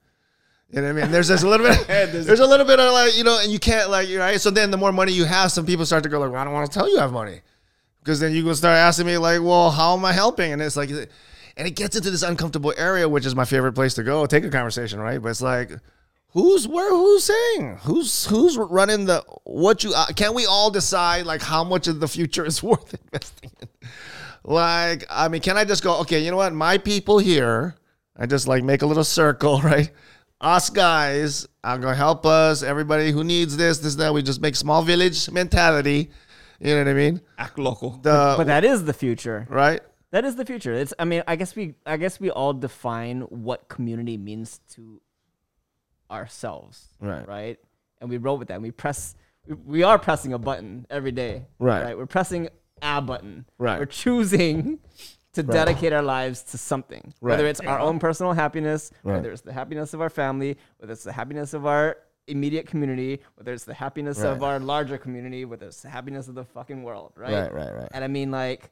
You know what I mean? There's just a little bit. there's a little bit of like, you know, and you can't like, right? So then the more money you have, some people start to go like, well, I don't want to tell you I have money because then you go start asking me like, well, how am I helping? And it's like, and it gets into this uncomfortable area, which is my favorite place to go take a conversation, right? But it's like, who's where? Who's saying? Who's who's running the what you? Uh, can we all decide like how much of the future is worth investing in? Like, I mean, can I just go? Okay, you know what? My people here, I just like make a little circle, right? Us guys, I'm gonna help us. Everybody who needs this, this, that. We just make small village mentality. You know what I mean? act local. The But that is the future. right. That is the future. It's I mean, I guess we I guess we all define what community means to ourselves. Right. Right? And we roll with that. And we press we, we are pressing a button every day. Right. Right. We're pressing a button. Right. We're choosing to dedicate our lives to something. Whether it's our own personal happiness, Right. whether it's the happiness of our family, whether it's the happiness of our immediate community, whether it's the happiness of our larger community, whether it's the happiness of the fucking world, right? Right, right, right. And I mean like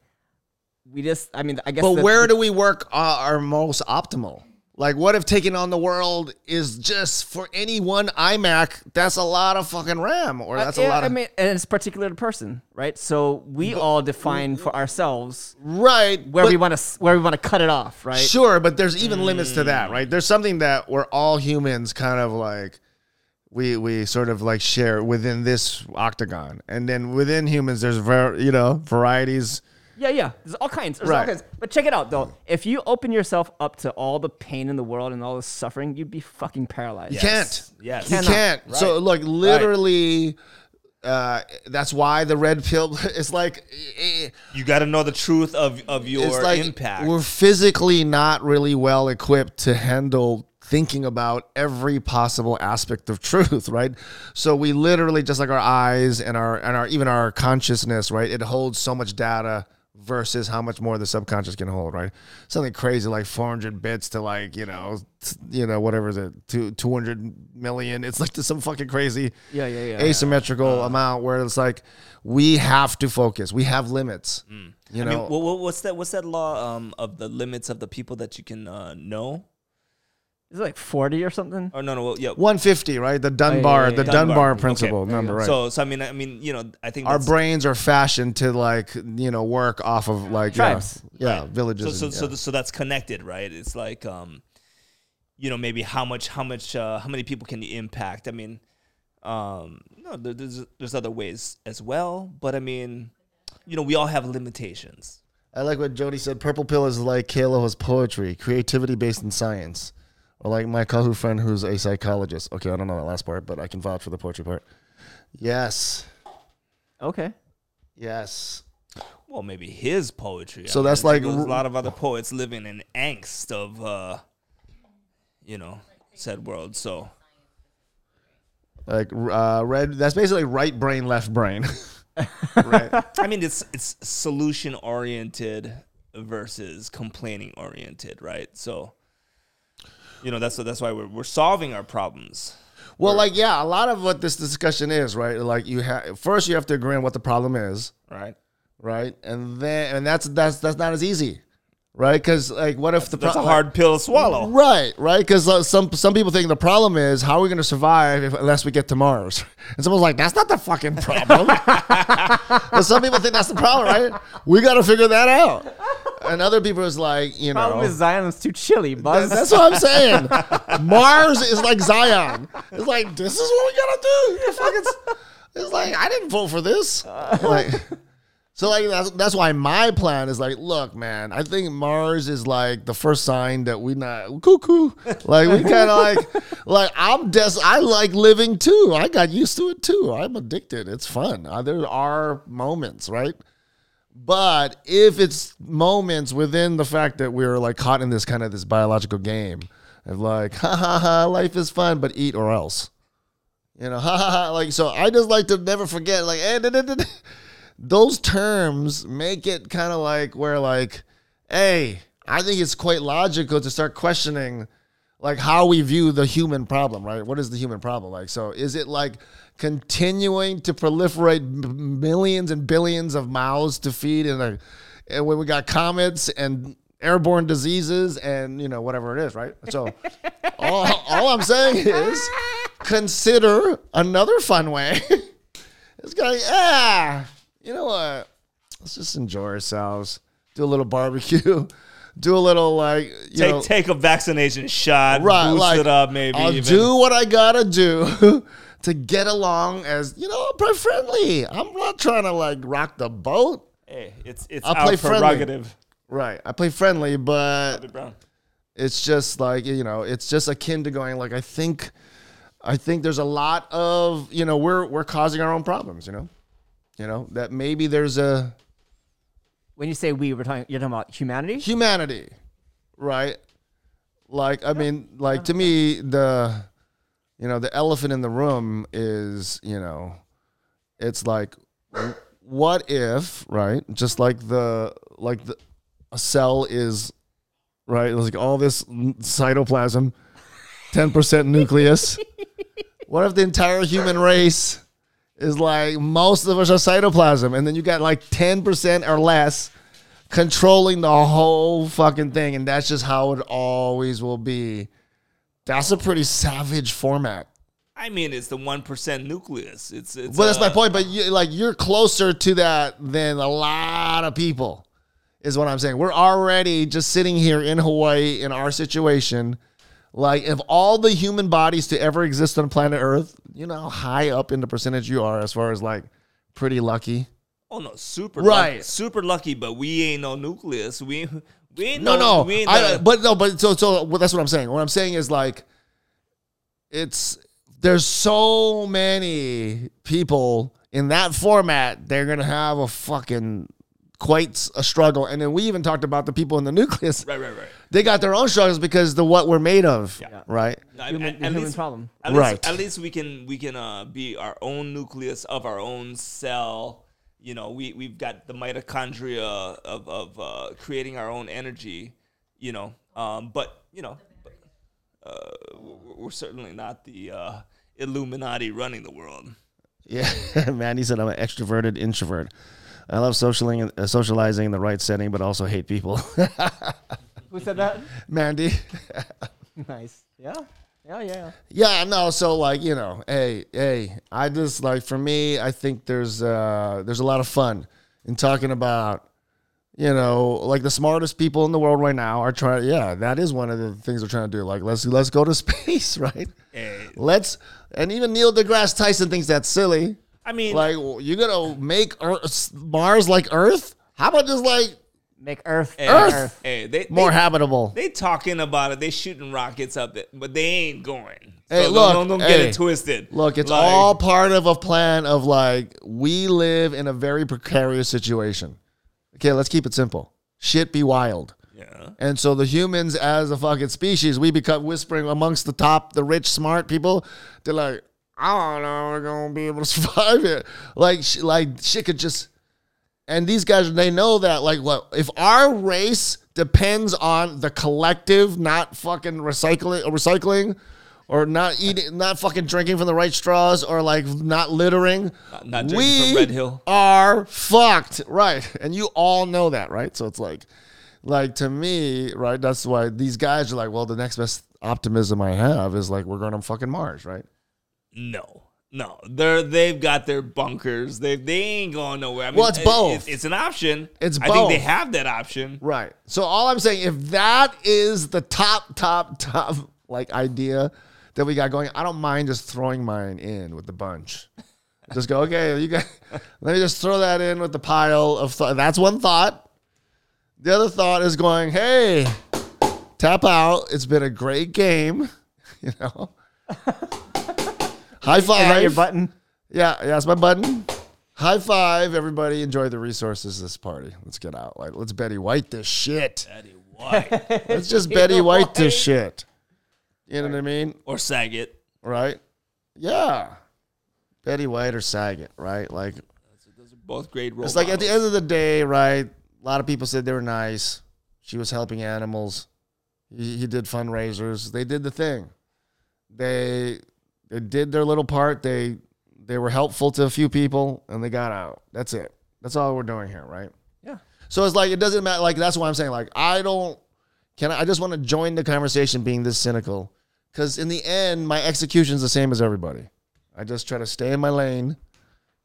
we just I mean I guess But the- where do we work uh, our most optimal? Like, what if taking on the world is just for any one iMac? That's a lot of fucking RAM, or that's Uh, a yeah, lot I of mean, and it's particular to person, right? So we all define for ourselves right. where we want to where we want to cut it off, right? Sure, but there's even limits to that, right? There's something that we're all humans kind of like we we sort of like share within this octagon. And then within humans there's ver- you know, varieties. Yeah, yeah. There's all kinds. There's all Right. kinds. But check it out though. If you open yourself up to all the pain in the world and all the suffering, you'd be fucking paralyzed. You can't. Yes. You Cannot. can't. So like look, literally uh, that's why the red pill is like eh, You got to know the truth of of your it's like impact. we're physically not really well equipped to handle thinking about every possible aspect of truth, right? So we literally just like our eyes and our and our even our consciousness, right? It holds so much data versus how much more the subconscious can hold, right? Something crazy like 400 bits to like, you know, t- you know, whatever is it, two, 200 million. It's like some fucking crazy Yeah, yeah, yeah. asymmetrical amount where it's like we have to focus. We have limits. You I know, mean, wha- wha- what's that? What's that law um, of the limits of the people that you can uh, know? Is it like 40 or something? Or no, no, well, yeah. 150, right? The Dunbar, yeah, yeah, the. Dunbar, Dunbar, principle There you number, go. right? So, so I mean, I mean, you know, I think Our brains are fashioned to like, you know, work off of like yeah, Tribes. yeah, villages. So, so, and- so, yeah. so that's connected, right? It's like, um, you know, maybe how much, how much, uh, how many people can you impact? I mean, um, no, there's there's other ways as well, but I mean, you know, we all have limitations. I like what Jody said. Purple pill is like Kalo has poetry, creativity based in science. Or like my Kahu friend who's a psychologist. Okay, I don't know that last part, but I can vouch for the poetry part. Yes. Okay. Yes. Well, maybe his poetry. So I mean, that's there's like- a lot of other poets living in angst of, uh, you know, said world. So Like uh, red. That's basically right brain, left brain. right. I mean, it's it's solution oriented versus complaining oriented, right? So, you know, that's that's why we're we're solving our problems. Well, like yeah, a lot of what this discussion is, right? Like you have first you have to agree on what the problem is, Right. right? And then and that's that's that's not as easy, right? Because like, what if the That's a pro- hard pill to swallow. Right, right. Because uh, some some people think the problem is how are we going to survive if, unless we get to Mars? And someone's like, that's not the fucking problem. but some people think that's the problem, right? We got to figure that out. And other people is like, you know, Problem is Zion is too chilly, Buzz. that's what I'm saying. Mars is like Zion. It's like this is what we gotta do. The fuck it's, it's like I didn't vote for this. Like, so like that's that's why my plan is like, look, man, I think Mars is like the first sign that we not cuckoo. Like we kind of like, like I'm des. I like living too. I got used to it too. I'm addicted. It's fun. Uh, there are moments, right? But if it's moments within the fact that we're like caught in this kind of this biological game of like, ha ha ha, life is fun, but eat or else. You know, ha ha ha. Like, so I just like to never forget, like, eh, da, da, da, da. Those terms make it kind of like where, like, hey, I think it's quite logical to start questioning like how we view the human problem, right? What is the human problem like? So is it like continuing to proliferate millions and billions of mouths to feed in a and when we got comets and airborne diseases and you know whatever it is, right? So all, all I'm saying is consider another fun way. it's going, ah, you know what? Let's just enjoy ourselves. Do a little barbecue. Do a little like you Take know, take a vaccination shot, right, boost like, it up, maybe. I'll even. do what I gotta do to get along as you know, I'm friendly. I'm not trying to like rock the boat. Hey, it's it's our play friendly. prerogative. Right. I play friendly, but it's just like you know, it's just akin to going like I think, I think there's a lot of you know we're we're causing our own problems. You know, you know that maybe there's a when you say we, we're talking. You're talking about humanity. humanity, right? Like I mean, like to me, the you know the elephant in the room is you know, it's like, what if right? Just like the like the a cell is right, like all this cytoplasm, ten percent nucleus. what if the entire human race? Is like most of us are cytoplasm, and then you got like ten percent or less controlling the whole fucking thing, and that's just how it always will be. That's a pretty savage format. I mean, it's the one percent nucleus. It's it's. Well, that's my uh, point. But you, like, you're closer to that than a lot of people, is what I'm saying. We're already just sitting here in Hawaii in our situation. Like, if all the human bodies to ever exist on planet Earth, you know how high up in the percentage you are as far as like pretty lucky. Oh no, super Right. lucky, super lucky, but we ain't no nucleus. We we ain't No, no, no, We ain't I, the- but no, but so so well, that's what I'm saying. What I'm saying is like, it's there's so many people in that format. They're gonna have a fucking quite a struggle. And then we even talked about the people in the nucleus. Right, right, right. They got their own struggles because the what we're made of, Yeah. right? I- Human, at, at human least, problem. At least, Right. At least we can we can uh, be our own nucleus of our own cell. You know, we we've got the mitochondria of of uh, creating our own energy. You know, um, but you know, but, uh, we're, we're certainly not the uh, Illuminati running the world. Yeah, Mandy said I'm an extroverted introvert. I love socialing, uh, socializing in the right setting, but also hate people. Who said that? Mandy. nice. Yeah. Yeah. Yeah. yeah. Yeah, no, so like, you know, hey, hey, I just like for me, I think there's uh there's a lot of fun in talking about you know, like the smartest people in the world right now are trying yeah, that is one of the things they're trying to do. Like let's let's go to space, right? Hey, Let's and even Neil deGrasse Tyson thinks that's silly. I mean, Like you're going to make Earth, Mars like Earth? How about just like Make Earth. hey, Earth. Hey, they, more they, habitable? they talking about it. They shooting rockets up it, but they ain't going. So Hey, don't- look, don't, don't get hey, it twisted. Look, it's Like, all part of a plan of like we live in a very precarious situation. Okay, let's keep it simple. Shit be wild. Yeah. And so the humans as a fucking species, we become whispering amongst the top, the rich, smart people. They're like, I don't know, we're gonna be able to survive it. Like, sh- like shit could just. And these guys, they know that. Like, what if our race depends on the collective, not fucking recycling, recycling, or not eating, not fucking drinking from the right straws, or like not littering. Not- not drinking we from Red Hill. are fucked, right? And you all know that, right? So it's like, like to me, right? That's why these guys are like, well, the next best optimism I have is like we're going to fucking Mars, right? No, no, they're they've got their bunkers. They they ain't going nowhere. I mean, Well, it's both. it- it's an option. It's I think they have that option. Right. So all I'm saying, if that is the top, top, top like idea that we got going, I don't mind just throwing mine in with the bunch. Just go, okay, you got. Let me just throw that in with the pile of. Th- that's one thought. The other thought is going, hey, tap out. It's been a great game. You know. High Is that your five. button? Yeah, yeah, that's my button. High five, everybody. Enjoy the resources of this party. Let's get out. Like, let's Betty White this shit. Betty White Let's just Betty White this shit. You know what I mean? or Saget. Right? Yeah. Betty White or Saget, right? Like, Those are both great role it's like at the end of the day, right? A lot of people said they were nice. She was helping animals. He, he did fundraisers. They did the thing. They they did their little part. They they were helpful to a few people and they got out. That's it. That's all we're doing here, right? Yeah. So it's like it doesn't matter. Like that's why I'm saying like I don't. Can I, I just want to join the conversation being this cynical because in the end my execution's the same as everybody. I just try to stay in my lane,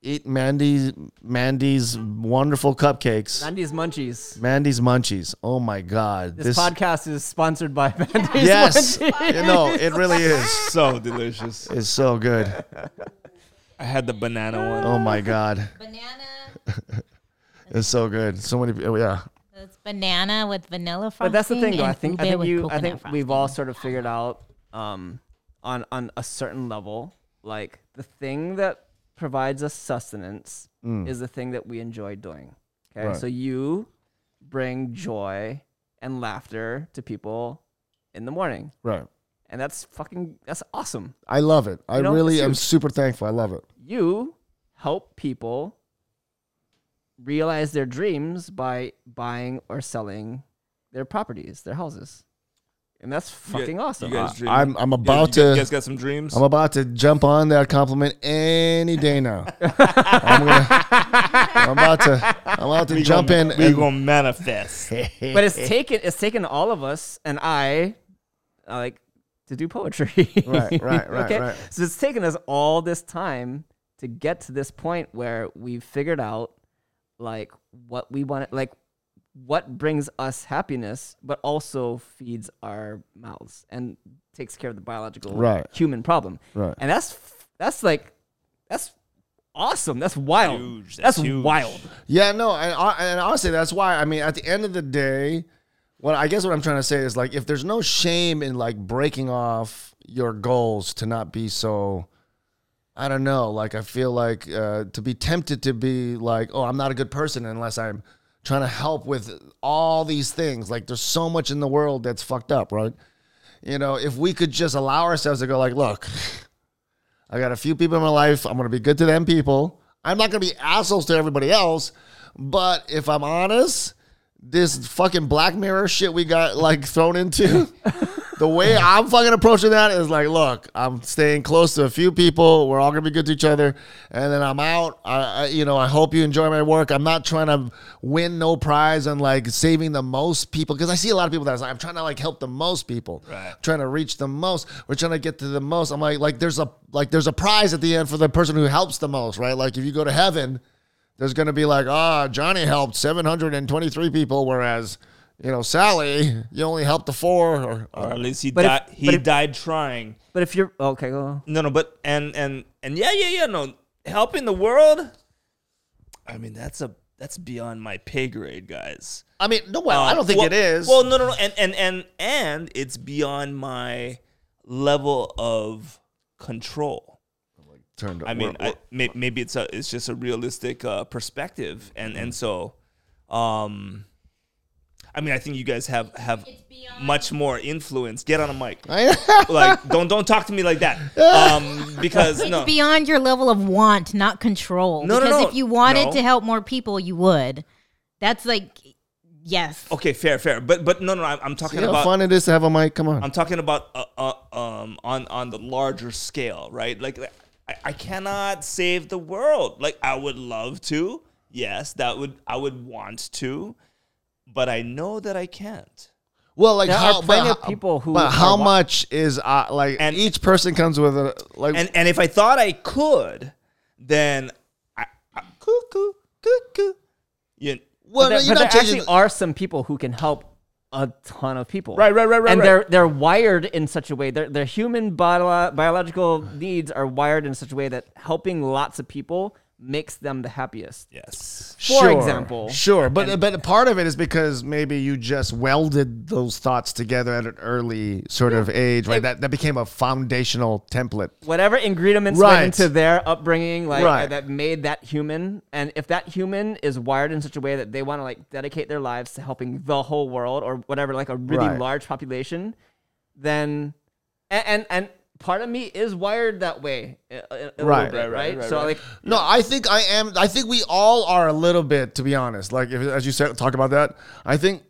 eat Mandy's Mandy's wonderful cupcakes, Mandy's Munchies. Mandy's munchies. Oh my god, This, podcast is sponsored by Mandy's yes, Munchies. you know it really is. so delicious. It's so good. I had the banana one. Oh my god, Banana. it's so good. So many, oh, yeah. It's banana with vanilla frosting. But that's the thing, though. I think I think you I think frosting. we've all sort of figured out um, on on a certain level, like the thing that provides us sustenance mm. is the thing that we enjoy doing. Okay, Right. so you bring joy and laughter to people in the morning, Right. and that's fucking that's awesome. I love it. I You know, really am super thankful. I love it. You help people realize their dreams by buying or selling their properties, their houses. And that's You fucking awesome. You guys dream? I'm I'm about you guys- to You guys got some dreams? I'm about to jump on that compliment any day now. I'm, gonna, I'm about to I'm about to We jump gonna, in We and gonna manifest. but it's taken it's taken all of us and I uh, like to do poetry. Right, right, right, right. So it's taken us all this time to get to this point where we've figured out like what we want like what brings us happiness but also feeds our mouths and takes care of the biological Right. human problem. Right. And that's that's like that's awesome. That's wild. Huge. That's, That's huge. wild. Yeah, no, and, and honestly, that's why. I mean, at the end of the day, what I guess what I'm trying to say is like, if there's no shame in like breaking off your goals to not be so, I don't know, like I feel like uh, to be tempted to be like, oh, I'm not a good person unless I'm trying to help with all these things. Like there's so much in the world that's fucked up, right? You know, if we could just allow ourselves to go like, look, I got a few people in my life. I'm gonna be good to them people. I'm not gonna be assholes to everybody else. But if I'm honest, this fucking Black Mirror shit we got like thrown into, the way I'm fucking approaching that is like, look, I'm staying close to a few people. We're all gonna be good to each other, and then I'm out. I, I you know, I hope you enjoy my work. I'm not trying to win no prize and like saving the most people because I see a lot of people that like, I'm trying to like help the most people, Right. trying to reach the most. We're trying to get to the most. I'm like, like there's a like there's a prize at the end for the person who helps the most, right? Like if you go to heaven there's going to be like, ah, Johnny helped 723 people, whereas, you know, Sally, you only helped the four. Or, or at least he But if- died. He if- died trying. But if you're okay, go. on. No, no, but and and and yeah, yeah, yeah. No, helping the world. I mean, that's a that's beyond my pay grade, guys. I mean, no, well, I Uh, don't think well- it is. Well, no, no, no, and and and and it's beyond my level of control. Like Turned up. I mean, We're- I, may, maybe it's a it's just a realistic uh, perspective, and and so, um, I mean, I think you guys have have much more influence. Get on a mic, like don't don't talk to me like that, um, because It's no, beyond your level of want, not control. No, no, because no, if you wanted no. to help more people, you would. That's like, yes. okay, fair, fair, but but no, no, I'm, I'm talking See how about fun it is to have a mic? Come on. I'm talking about uh, uh, um on on the larger scale, right? Like I, I cannot save the world. Like I would love to. Yes, that would I would want to, but I know that I can't. well, like There how, are plenty but of people who But how wa- much is uh, like And- each person comes with a like And and if I thought I could, then I, I cuckoo cuckoo. You well, but there, no, you're but not there changing. actually are some people who can help a ton of people. Right, right, right, right, And right. they're they're wired in such a way. Their their human bio- biological needs are wired in such a way that helping lots of people makes them the happiest. yes. For example. sure, but but part of it is because maybe you just welded those thoughts together at an early sort of age, right? That that became a foundational template. Whatever ingredients Right. went into their upbringing, like Right. uh, that made that human, and if that human is wired in such a way that they want to like dedicate their lives to helping the whole world or whatever, like a really Right. large population, then and and, and part of me is wired that way, a, a- a Right. bit, Right, right, right? right, so right. like No, I think I am. I think we all are a little bit, to be honest. Like if, as you said, talk about that. I think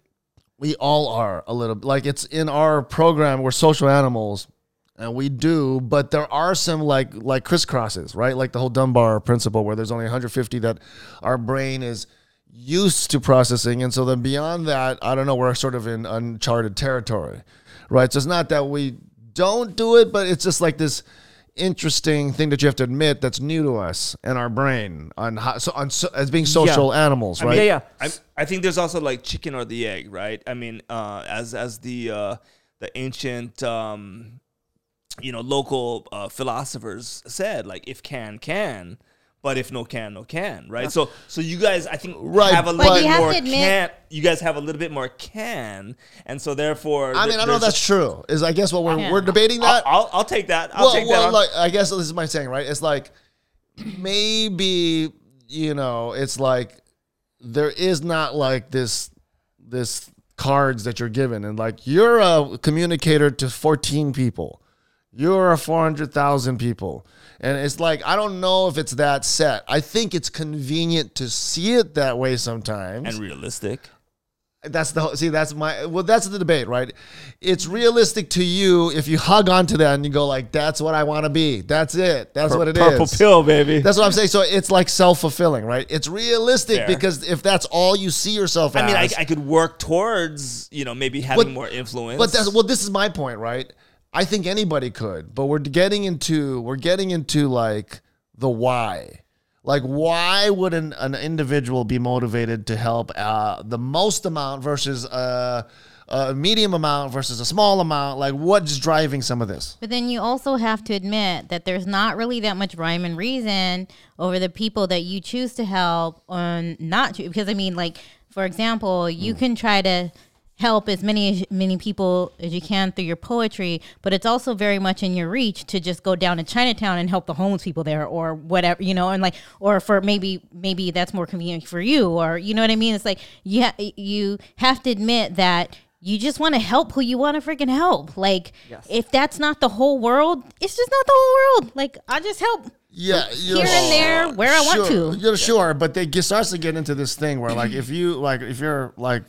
we all are a little. Like it's in our program. We're social animals, and we do. But there are some like like crisscrosses, right? Like the whole Dunbar principle, where there's only 150 that our brain is used to processing, and so then beyond that, I don't know. We're sort of in uncharted territory, right? So it's not that we don't do it, but it's just like this interesting thing that you have to admit that's new to us and our brain on how, so on so, as being social animals, right? yeah, yeah. I, I think there's also like chicken or the egg, right? I mean, uh, as as the uh, the ancient um, you know local uh, philosophers said, like if can can, but if no can no can, right? So so you guys, I think, Right, have a but little you bit have more to admit- can. You guys have a little bit more can, and so therefore, I th- mean, I know there's that's a- true. Is I guess what we're Yeah. we're debating I'll, that. I'll, I'll take that. I'll well, take well, that. on. like I guess this is my saying, right? It's like maybe you know, it's like there is not like this this cards that you're given, and like you're a communicator to 14 people, you're a 400,000 people, and it's like I don't know if it's that set. I think it's convenient to see it that way sometimes and realistic. that's the whole- see that's my well that's the debate right it's realistic to you if you hug onto that and you go like that's what i want to be that's it that's what it is. Purple pill, baby. that's what i'm saying so it's like self-fulfilling right it's realistic Fair. because if that's all you see yourself as I mean, I, I could work towards you know maybe having But- more influence. but that's well this is my point right i think anybody could but we're getting into we're getting into like the why like why would an, an individual be motivated to help uh, the most amount versus uh, a medium amount versus a small amount like what's driving some of this But then you also have to admit that there's not really that much rhyme and reason over the people that you choose to help or not to. Because I mean, like for example, you Hmm. can try to help as many as many people as you can through your poetry, but it's also very much in your reach to just go down to Chinatown and help the homeless people there or whatever, you know, and like or for maybe maybe that's more convenient for you or you know what I mean? It's like you ha- you have to admit that you just want to help who you want to freaking help. Like Yes. if that's not the whole world, it's just not the whole world. Like I just help Yeah, here and there where I want to. You're sure, but they get, starts to get into this thing where, like, if you like, if you're like,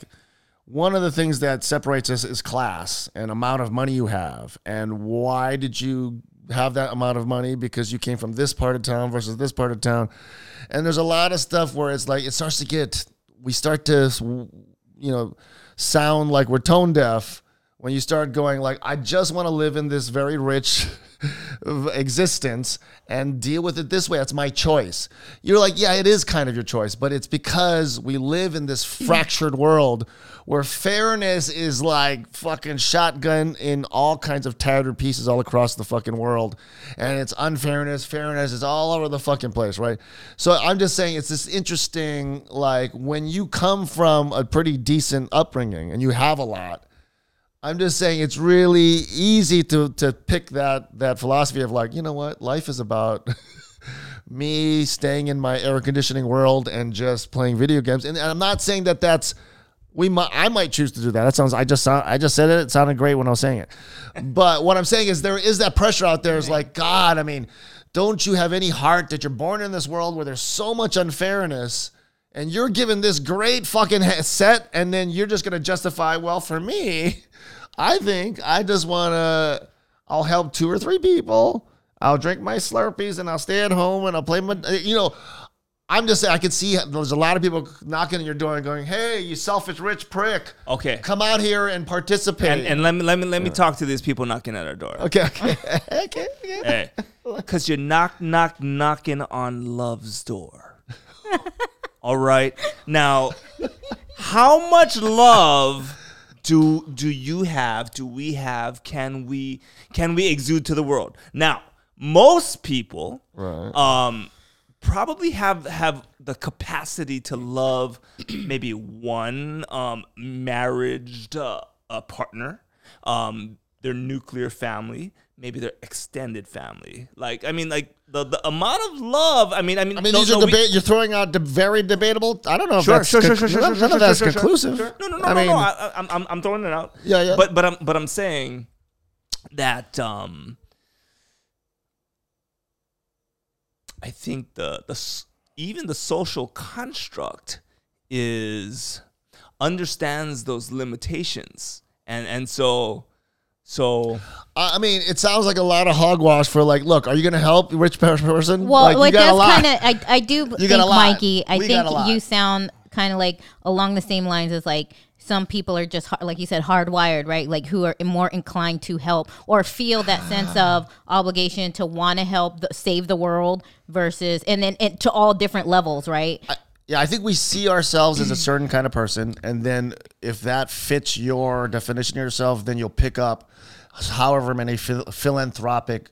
one of the things that separates us is class and amount of money you have, and why did you have that amount of money? Because you came from this part of town versus this part of town, and there's a lot of stuff where it's like it starts to get, we start to, you know, sound like we're tone deaf when you start going like i just want to live in this very rich existence and deal with it this way. That's my choice. You're like yeah it is kind of your choice but it's because we live in this fractured world where fairness is like fucking shotgun in all kinds of tattered pieces all across the fucking world. And it's unfairness. Fairness is all over the fucking place right? So i'm just saying it's this interesting like when you come from a pretty decent upbringing and you have a lot I'm just saying it's really easy to to pick that that philosophy of like, you know what, life is about me staying in my air conditioning world and just playing video games. And, and I'm not saying that that's we might I might choose to do that. That sounds I just I just said it. It sounded great when I was saying it. But what I'm saying is there is that pressure out there. Is like God. I mean, don't you have any heart that you're born in this world where there's so much unfairness? And you're given this great fucking set, and then you're just gonna justify, well, for me, I think I just wanna, I'll help two or three people. I'll drink my Slurpees and I'll stay at home and I'll play my, you know, I'm just saying I can see there's a lot of people knocking on your door and going, "Hey, you selfish rich prick, Okay. come out here and participate." And, and let me let me let me talk to these people knocking at our door. okay, okay, okay, okay. Hey, because you're knock knock knocking on love's door. All right. Now, how much love do do you have? Do we have? Can we can we exude to the world? Now, most people Right. um probably have have the capacity to love maybe one um married uh, a partner um their nuclear family maybe their extended family like i mean like the, the amount of love i mean i mean I mean, no, these are no, we- debate. You're throwing out de- very debatable. I don't know if that's sure, sure, conc- sure, sure, none, sure, sure, of that's sure, sure, conclusive. sure. No, no, no, I no, mean, no. I, I, I'm, I'm throwing it out. Yeah, yeah. But, but I'm, but I'm saying that um, I think the the even the social construct is understands those limitations, and and so so I I mean, it sounds like a lot of hogwash for like, look, are you going to help rich person? Well, like, like, you got a that's kind of I, I do think got a lot. Mikey. I We got a lot. think you sound kind of like along the same lines as like some people are just like you said hardwired, right? Like who are more inclined to help or feel that sense ah. of obligation to want to help the, save the world versus and then it, to all different levels, right? Yeah, I think we see ourselves as a certain kind of person, and then if that fits your definition of yourself, then you'll pick up however many phil- philanthropic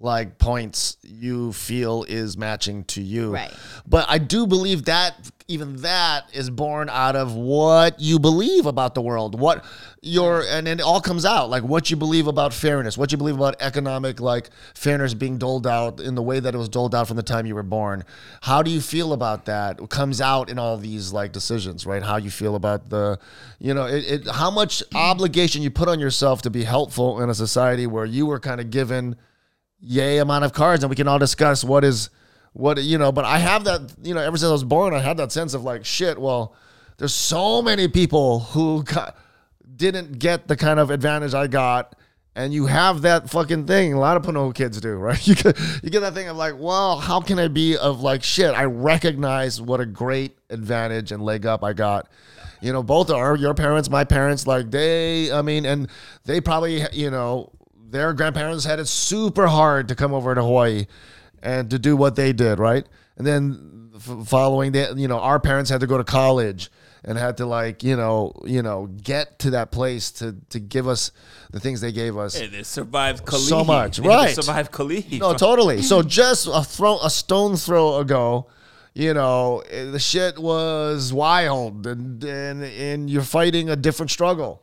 like points you feel is matching to you. Right. But I do believe that even that is born out of what you believe about the world, what your and it all comes out like what you believe about fairness, what you believe about economic like fairness being doled out in the way that it was doled out from the time you were born. How do you feel about that? It comes out in all these like decisions, right? How you feel about the, you know, it, it how much obligation you put on yourself to be helpful in a society where you were kind of given yay amount of cards and we can all discuss what is what you know but i have that you know ever since i was born i had that sense of like shit well there's so many people who got, didn't get the kind of advantage i got and you have that fucking thing. A lot of Punahou kids do right? You get, you get that thing of like well how can i be of like shit? I recognize what a great advantage and leg up i got. You know both are your parents my parents like they i mean and they probably you know their grandparents had it super hard to come over to Hawaii and to do what they did, right? And then f- following that, you know, our parents had to go to college and had to like, you know, you know, get to that place to to give us the things they gave us. hey, they survived Kalihi. So much, They right. survive Kalihi. No, totally. So just a throw, a stone throw ago, you know, eh, the shit was wild and and and you're fighting a different struggle.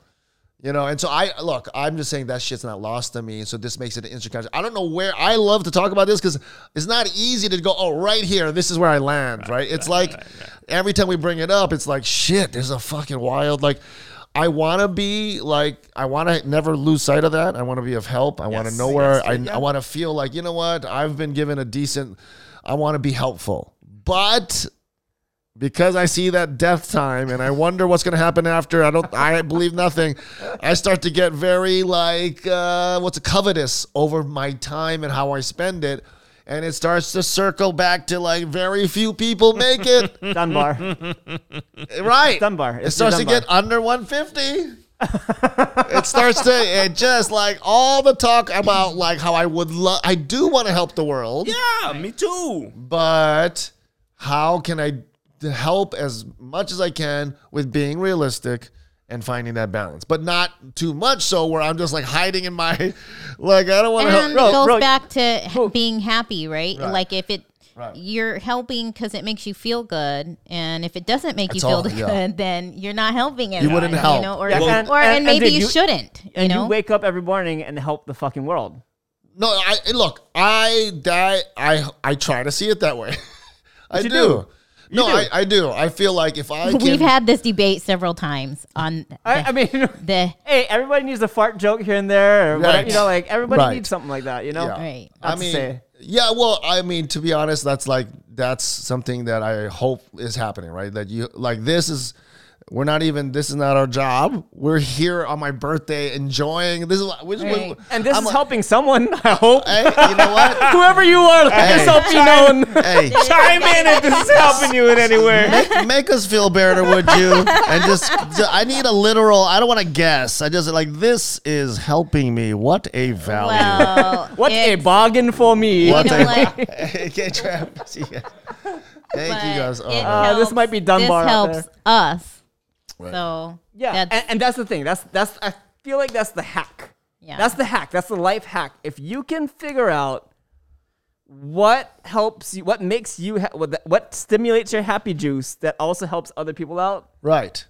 You know, and so I look, I'm just saying that shit's not lost on me. So this makes it an interesting conversation. I don't know where I love to talk about this because it's not easy to go, oh, right here, this is where I land, right? It's like every time we bring it up, it's like, shit, there's a fucking wild, like, I want to be like, I want to never lose sight of that. I want to be of help. I want to know where yes, I, yeah. I want to feel like, you know what, I've been given a decent, I want to be helpful. But because I see that death time and I wonder what's going to happen after. I don't. I believe nothing. I start to get very like uh, what's a covetous over my time and how I spend it, and it starts to circle back to like very few people make it. Dunbar. right. Dunbar. It It's starts to get under 150. it starts to it just like all the talk about like how I would love. I do want to help the world Yeah, me too. but how can I d- help as much as I can with being realistic and finding that balance, but not too much so where I'm just like hiding in my like I don't want to and help. it goes bro, back to h- being happy, right? Right. Like if it Right. you're helping because it makes you feel good, and if it doesn't make That's you feel all, good, yeah. then you're not helping anyone. wouldn't help. you know, or Yeah, or, and- and, and- maybe dude, you, you- shouldn't. You and know, you wake up every morning and help the fucking world. No, I look, I die. I I try to see it that way. I do. do. No, do. I, I do. I feel like if I we've had this debate several times on the, I, I mean, the hey, everybody needs a fart joke here and there, or whatever, you know, like everybody Right. needs something like that, you know. Yeah. right. I mean, say. yeah. Well, I mean, to be honest, that's like that's something that I hope is happening, right? That you like this is. We're not even. This is not our job. We're here on my birthday, enjoying. This is which Right. And this I'm is a- helping someone. I hope. Hey, you know what? Whoever you are, let Hey. yourself be known. hey, Chime in if this is helping you in any way. make, make us feel better, would you? And just, ju- I need a literal. I don't want to guess. I just like this is helping me. What a value. Well, What's a bargain for me? What know a- what? Okay, Travis. Yeah. Thank you guys. Oh. Uh, this might be Dunbar This helps there. us. Right. So Yeah, that's, and, and that's the thing. That's that's. I feel like that's the hack. Yeah. That's the hack. That's the life hack. If you can figure out what helps you, what makes you, ha- what, what stimulates your happy juice that also helps other people out, right.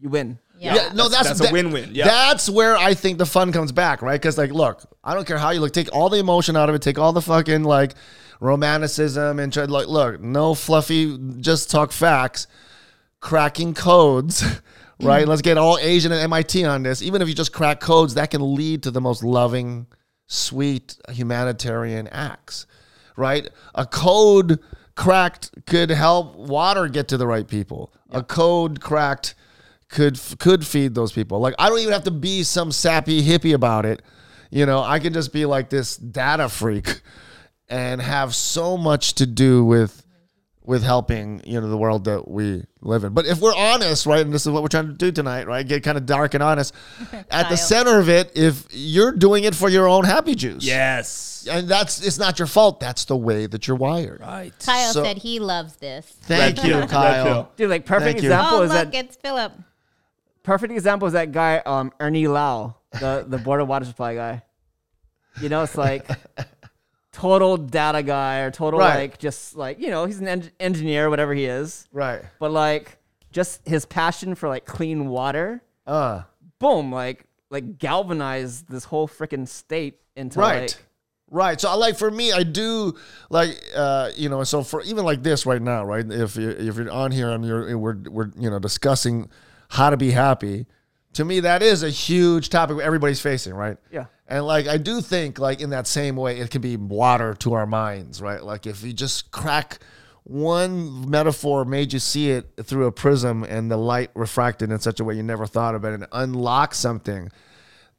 you win. yeah. Yeah, no, that's that's a win-win, yeah. that's where I think the fun comes back, right? Because like, look, I don't care how you look. Take all the emotion out of it. Take all the fucking like romanticism and try like, look, no fluffy. Just talk facts. Cracking codes, right? Mm. Let's get all Asian and MIT on this. Even if you just crack codes, that can lead to the most loving, sweet humanitarian acts, right? A code cracked could help water get to the right people. A code cracked could could feed those people. Like I don't even have to be some sappy hippie about it. You know, I can just be like this data freak and have so much to do with with helping, you know, the world that we live in. But if we're honest, right, and this is what we're trying to do tonight, right? Get kind of dark and honest. At the center of it, if you're doing it for your own happy juice. Yes. And that's it's not your fault. That's the way that you're wired. Right. Kyle So- said he loves this. Thank you, Kyle. Dude, like perfect Thank you. example Oh, is look, that it's Philip. perfect example is that guy um Ernie Lau, the the Board of Water Supply guy. You know, it's like total data guy or total Right. like just like you know he's an en- engineer whatever he is, Right. but like just his passion for like clean water, Uh boom, like like galvanized this whole freaking state into right like right so I like for me i do like uh you know so for even like this right now right if you if you're on here and you're we're we're you know discussing how to be happy to me that is a huge topic everybody's facing right Yeah. And like i do think like in that same way it can be water to our minds right like if you just crack one metaphor made you see it through a prism and the light refracted in such a way you never thought of it and unlock something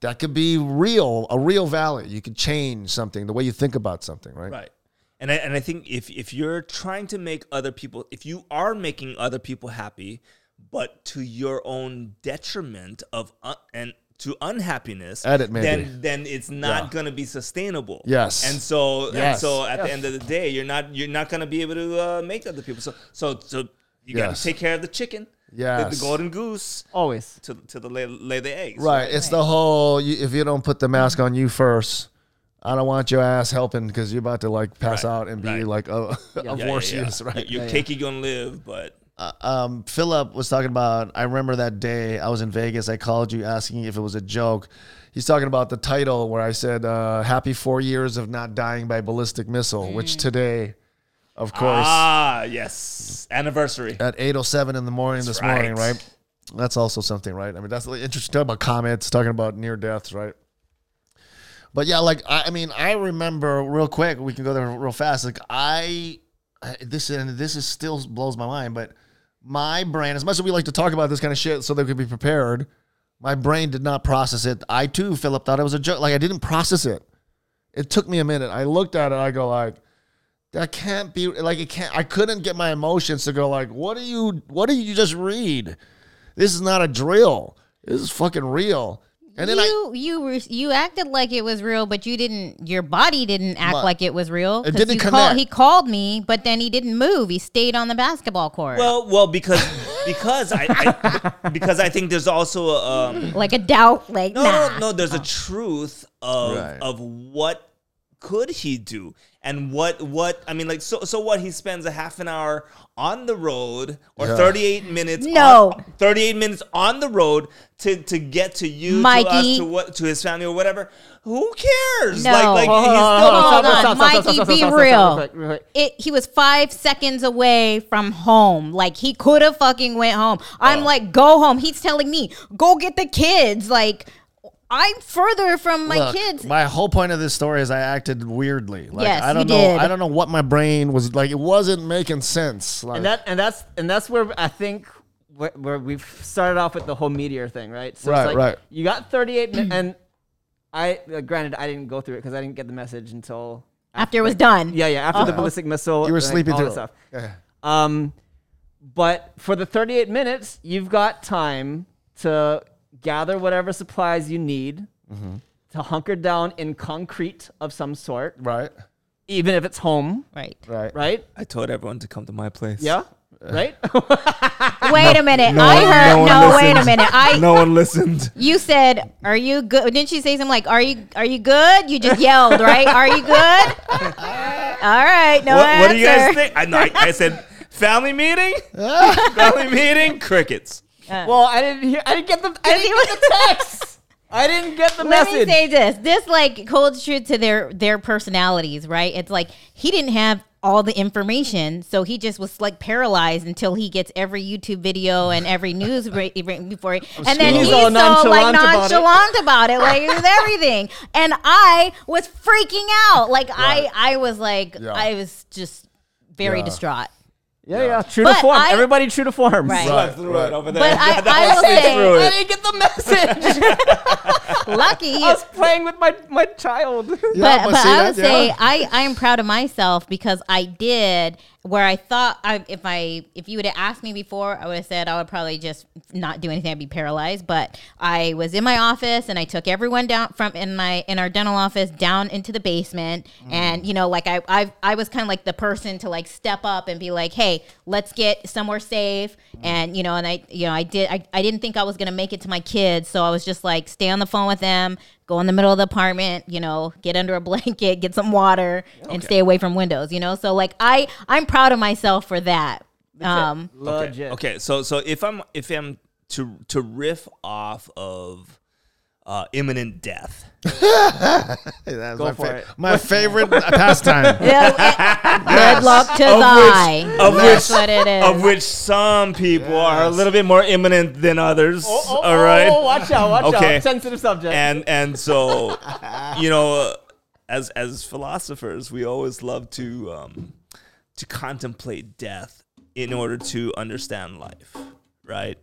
that could be real, a real value. You could change something, the way you think about something, right? Right. And I, and I think if, if you're trying to make other people, if you are making other people happy, but to your own detriment of un, and to unhappiness, Edit, maybe. then then it's not Yeah. gonna be sustainable. Yes. And so and so at the end of the day, you're not you're not gonna be able to uh, make other people. So so so you Yes. gotta take care of the chicken, the, Yes. the golden goose, always. to to the lay, lay the eggs. Right. It's the whole, you, if you don't put the mask on you first, I don't want your ass helping because you're about to like pass Right, out and be right. like a, of Yeah, yeah, worse yeah. use, right? Your Yeah, cakey gonna live, but uh, um, Philip was talking about. I remember that day I was in Vegas. I called you asking if it was a joke. He's talking about the title where I said, uh, "Happy four years of not dying by ballistic missile," which today, of course, ah, yes, anniversary. at eight oh seven in the morning this right. morning, right? That's also something, right? I mean, that's really interesting. Talking about comets, talking about near deaths, right? But yeah, like I, I mean, I remember real quick. We can go there real fast. Like I, I this and this is still blows my mind. But my brain, as much as we like to talk about this kind of shit, so they could be prepared, my brain did not process it. I too, Philip, thought it was a joke. Like I didn't process it. It took me a minute. I looked at it. I go like, that can't be like it can't. I couldn't get my emotions to go like, what do you? What did you just read? This is not a drill. This is fucking real. And then I, you you were, you acted like it was real, but you didn't. Your body didn't act But like it was real. it 'cause didn't you call- he called me, but then he didn't move. He stayed on the basketball court, Well, well, because because I, I because I think there's also a, um, like a doubt. Like no, nah. no, no. There's a truth of Right. of what could he do and what what I mean, like so so what he spends a half an hour on the road or Yeah. 38 minutes. No. on, 38 minutes on the road to to get to you, to us, Mikey. to what to his family or whatever. Who cares? No. Like like Hold he's on, still hold on. Mikey, stop, stop, be stop, stop, real. stop, real quick, real quick. it he was five seconds away from home. Like he could have fucking went home. I'm Oh. like, go home. He's telling me, go get the kids. Like I'm further from my look, kids. my whole point of this story is I acted weirdly. Like Yes, I don't you know. did. I don't know what my brain was like. It wasn't making sense. Like and that and that's and that's where I think where, where we've started off with the whole meteor thing, right? So Right, it's like right. You got 38, minutes and I uh, granted I didn't go through it because I didn't get the message until after it was done. yeah, yeah, after the ballistic missile. you were like, sleeping all through stuff. Yeah. Um, but for the 38 minutes, you've got time to gather whatever supplies you need Mm-hmm. to hunker down in concrete of some sort, Right. even if it's home, Right. Right. right? I told everyone to come to my place. Yeah, right. Wait a minute. no I one- heard. no No, one wait a listened. minute. I. No one listened. You said, "Are you good?" Didn't she say something like, "Are you Are you good?" You just yelled, right? Are you good? All right. No what, answer. what do you guys think? I, no, I, I said family meeting. family meeting. Crickets. Uh. well, I didn't hear. I didn't get the. I didn't get the text. I didn't get the Let message. Let me say this: this like holds true to their their personalities, right? It's like he didn't have all the information, so he just was like paralyzed until he gets every YouTube video and every news ra- before, he, and then He's he's, all so like nonchalant about it. about it, like everything. And I was freaking out, like I I was like Yeah. I was just very Yeah. distraught. Yeah, yeah. True But to form. I- Everybody true to form. Right. Slept through right. it over there. But I, That I will say, I didn't get the message. lucky I was playing with my my child. Yeah, but, but but see I that? would say Yeah. I, I am proud of myself because I did where I thought I, if I if you would have asked me before I would have said I would probably just not do anything. I'd be paralyzed. But I was in my office and I took everyone down from in my in our dental office down into the basement. Mm. and you know like I I, I was kind of like the person to like step up and be like hey let's get somewhere safe. Mm. and you know and I you know I did I, I didn't think I was gonna make it to my kids. So I was just like stay on the phone with them go in the middle of the apartment you know get under a blanket get some water and stay away from windows you know? So like I I'm proud of myself for that. Um Legit. Okay, so so if I'm if I'm to to riff off of uh, imminent death, Hey, that's Go my, for fa- it. my favorite pastime. good luck to Of thy which- of that's which- what it is of which some people are a little bit more imminent than others. Oh, oh, all right, Oh, watch out! Watch Okay. out! Sensitive subject. and and so you know, uh, as as philosophers, we always love to um, to contemplate death in order to understand life, right?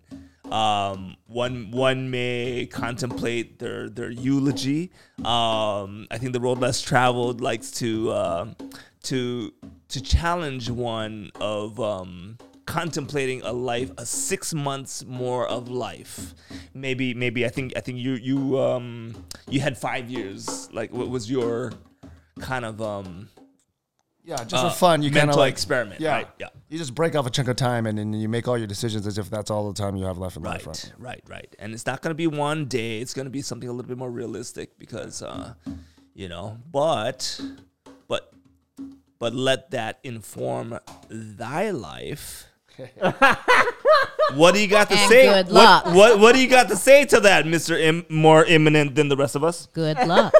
Um, one one may contemplate their their eulogy. Um, I think the road less traveled likes to um to to challenge one of um, contemplating a life, a six months more of life. Maybe maybe I think I think you you um you had five years. Like what was your kind of um Yeah, just uh, for fun. You kind of mental like experiment, Yeah, right? Yeah. You just break off a chunk of time and then you make all your decisions as if that's all the time you have left in Right, life. Right. right, right. And it's not going to be one day. It's going to be something a little bit more realistic because, uh, you know. But, but, but let that inform thy life. what do you got to And say? good what, what what do you got to say to that, Mister Im- more imminent than the rest of us? Good luck.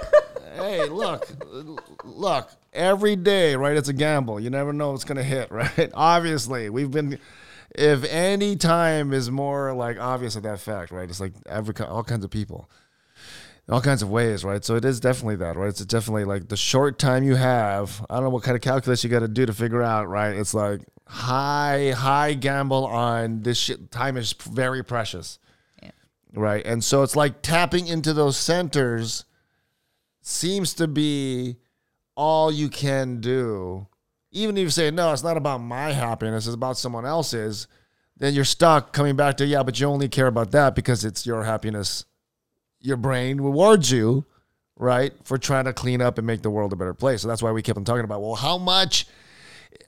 Hey, look, look. Every day, right? It's a gamble. You never know what's gonna hit, right? Obviously, we've been. If any time is more like obvious of that fact, right? It's like every all kinds of people, all kinds of ways, right? So it is definitely that, right? It's definitely like the short time you have. I don't know what kind of calculus you got to do to figure out, right? It's like high, high gamble on this shit. Time is very precious, Yeah. right? And so it's like tapping into those centers seems to be all you can do. Even if you say, no, it's not about my happiness, it's about someone else's, then you're stuck coming back to, yeah, but you only care about that because it's your happiness. Your brain rewards you, right, for trying to clean up and make the world a better place. So that's why we keep on talking about, well, how much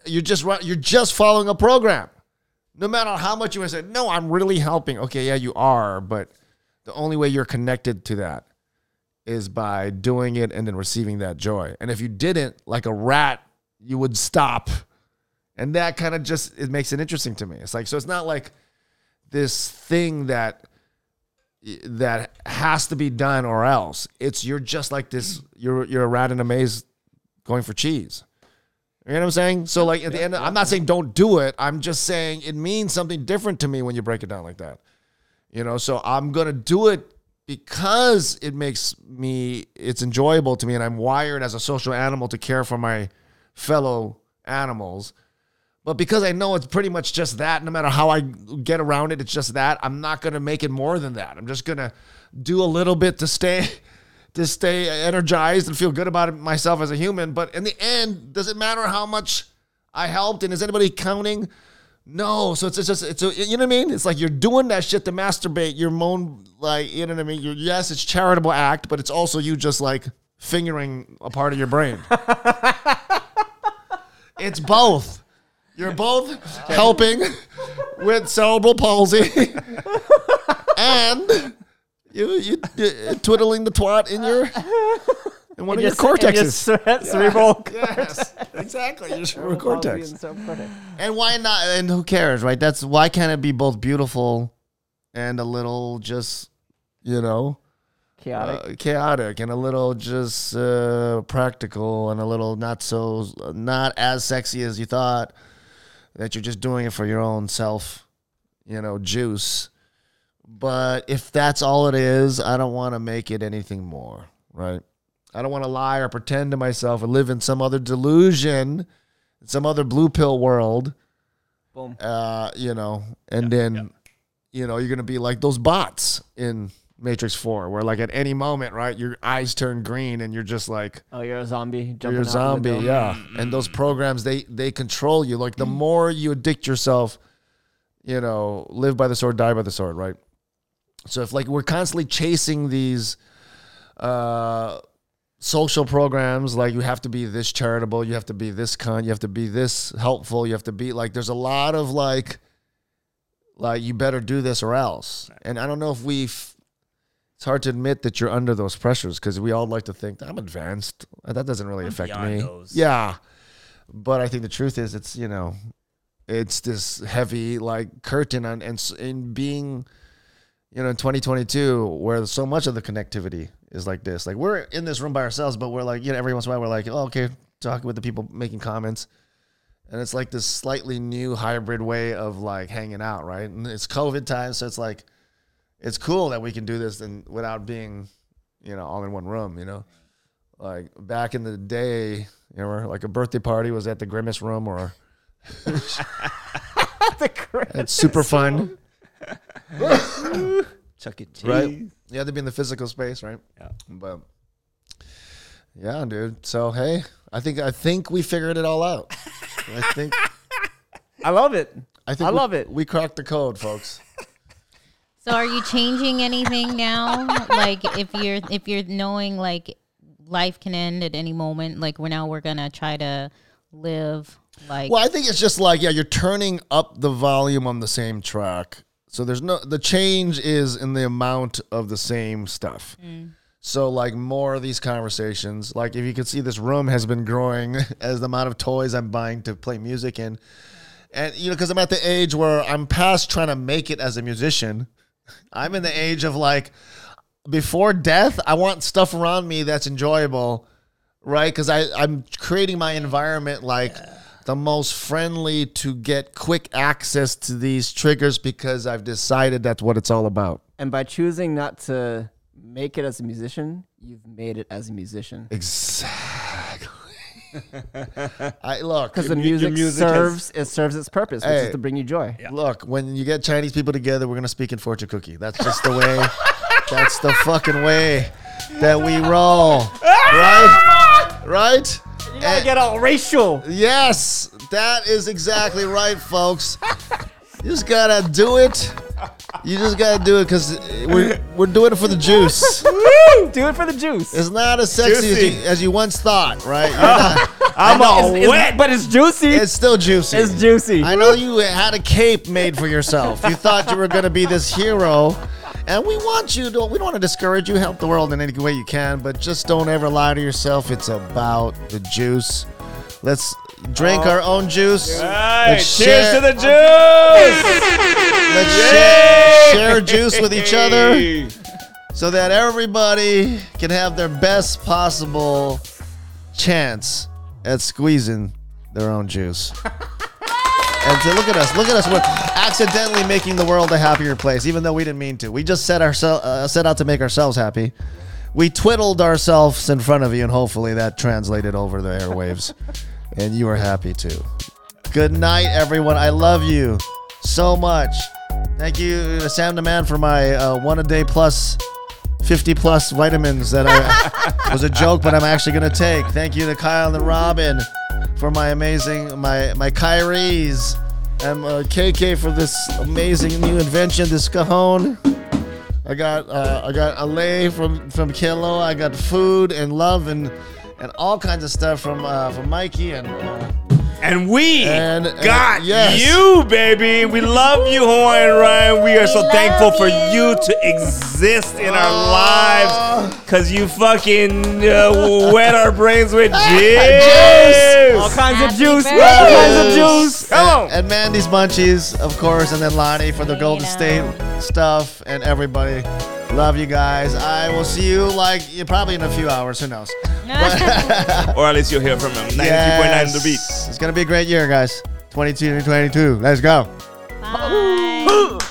you're just you're just following a program. No matter how much you want to say, no, I'm really helping. Okay, yeah, you are, but the only way you're connected to that is by doing it and then receiving that joy. And if you didn't, like a rat, you would stop. And that kind of just it makes it interesting to me. It's like so it's not like this thing that that has to be done or else. It's you're just like this you're you're a rat in a maze going for cheese. You know what I'm saying? So like at the end I'm not saying don't do it. I'm just saying it means something different to me when you break it down like that. You know, so I'm going to do it because it makes me it's enjoyable to me and I'm wired as a social animal to care for my fellow animals. But because I know it's pretty much just that, no matter how I get around it, it's just that. I'm not gonna make it more than that. I'm just gonna do a little bit to stay to stay energized and feel good about myself as a human. But in the end, does it matter how much I helped? And is anybody counting? No. So it's, it's just it's a, you know what I mean? It's like you're doing that shit to masturbate. You're moan like you know what I mean. You're, yes, it's charitable act, but it's also you just like fingering a part of your brain. it's both. You're both helping with cerebral palsy and you you you twiddling the twat in your in one of your cortexes. cerebral yes, exactly. Your cerebral palsy cortex. and. And why not? And who cares, right? That's why can't it be both beautiful and a little just, you know, Chaotic. uh, chaotic and a little just uh, practical and a little not so not as sexy as you thought. That you're just doing it for your own self, you know, juice. But if that's all it is, I don't want to make it anything more, right? I don't want to lie or pretend to myself or live in some other delusion, some other blue pill world Boom. uh, you know, and then, you know, you're gonna be like those bots in Matrix Four, where like at any moment, right, your eyes turn green and you're just like Oh, you're a zombie. You're a zombie, yeah. And those programs, they they control you. Like the more you addict yourself, you know, live by the sword, die by the sword, right? So if like we're constantly chasing these uh social programs like you have to be this charitable you have to be this kind you have to be this helpful you have to be like there's a lot of like like you better do this or else. And i don't know if we've it's hard to admit that you're under those pressures because we all like to think i'm advanced. Uh, that doesn't really I'm affect me. those. yeah. But i think the truth is it's you know it's this heavy like curtain on and in being you know in 2022 where so much of the connectivity is like this. Like we're in this room by ourselves but we're like you know every once in a while we're like oh, okay talking with the people making comments. And it's like this slightly new hybrid way of like hanging out right? And it's covid time so it's like it's cool that we can do this and without being you know all in one room you know? Like back in the day you know like a birthday party was at the grimace room or it's super fun. Chuck it, right? You have to be in the physical space, right? Yeah. But yeah, dude. So hey, I think I think we figured it all out. I think I love it. I think I we- love it. We cracked the code, folks. So are you changing anything now? like if you're if you're knowing like life can end at any moment, like we're now we're gonna try to live like Well, I think it's just like yeah, you're turning up the volume on the same track. So there's no the change is in the amount of the same stuff. Mm. So like more of these conversations. Like if you can see this room has been growing as the amount of toys I'm buying to play music in. And you know, because I'm at the age where I'm past trying to make it as a musician. I'm in the age of like before death, I want stuff around me that's enjoyable, right? Because I I'm creating my environment like the most friendly to get quick access to these triggers because I've decided that's what it's all about. And by choosing not to make it as a musician, you've made it as a musician. Exactly. I look Because the Your mu- your music, music has- serves it serves its purpose, which Hey. is to bring you joy. Look, when you get Chinese people together, we're gonna speak in fortune cookie. That's just the way. that's the fucking way that we roll, right? Right? You gotta get all racial. Yes, that is exactly right, folks. You just gotta do it. You just gotta do it because we're we're doing it for the juice. Woo! Do it for the juice. It's not as sexy as you, as you once thought, right? Ah, not- I'm all It's- it's- wet. but it's juicy. it's still juicy. It's juicy. I know you had a cape made for yourself. You thought you were going to be this hero. And we want you to, we don't want to discourage you. Help the world in any way you can, but just don't ever lie to yourself. It's about the juice. Let's drink oh. our own juice. Hey, Let's cheers share- to the juice! Let's share, share juice with each other so that everybody can have their best possible chance at squeezing their own juice. and to look at us, look at us, we're accidentally making the world a happier place, even though we didn't mean to. We just set ourselves uh, set out to make ourselves happy. We twiddled ourselves in front of you, and hopefully that translated over the airwaves, and you are happy too. Good night, everyone. I love you so much. Thank you, to Sam the Man, for my uh, one a day plus 50 plus vitamins that I was a joke, but I'm actually gonna take. Thank you to Kyle and Robin for my amazing my my Kyries and uh, KK for this amazing new invention, this cajon. I got uh, I got a lay from from Kilo. I got food and love and and all kinds of stuff from uh, from Mikey and. Uh, And we And- and- got yes. you, baby. We love you, Hawaiian Ryan. We are so love thankful for you. you to exist in our lives because you fucking uh, wet our brains with juice. all kinds of juice. birthday. All kinds of juice. Come on. and, and Mandy's Munchies, of course, and then Lonnie for the Golden. State stuff, and everybody. Love you guys. I will see you like yeah, probably in a few hours. Who knows? or at least you'll hear from him. 92.9 The Beat. It's gonna be a great year, guys. 22 to 22. Let's go. Bye.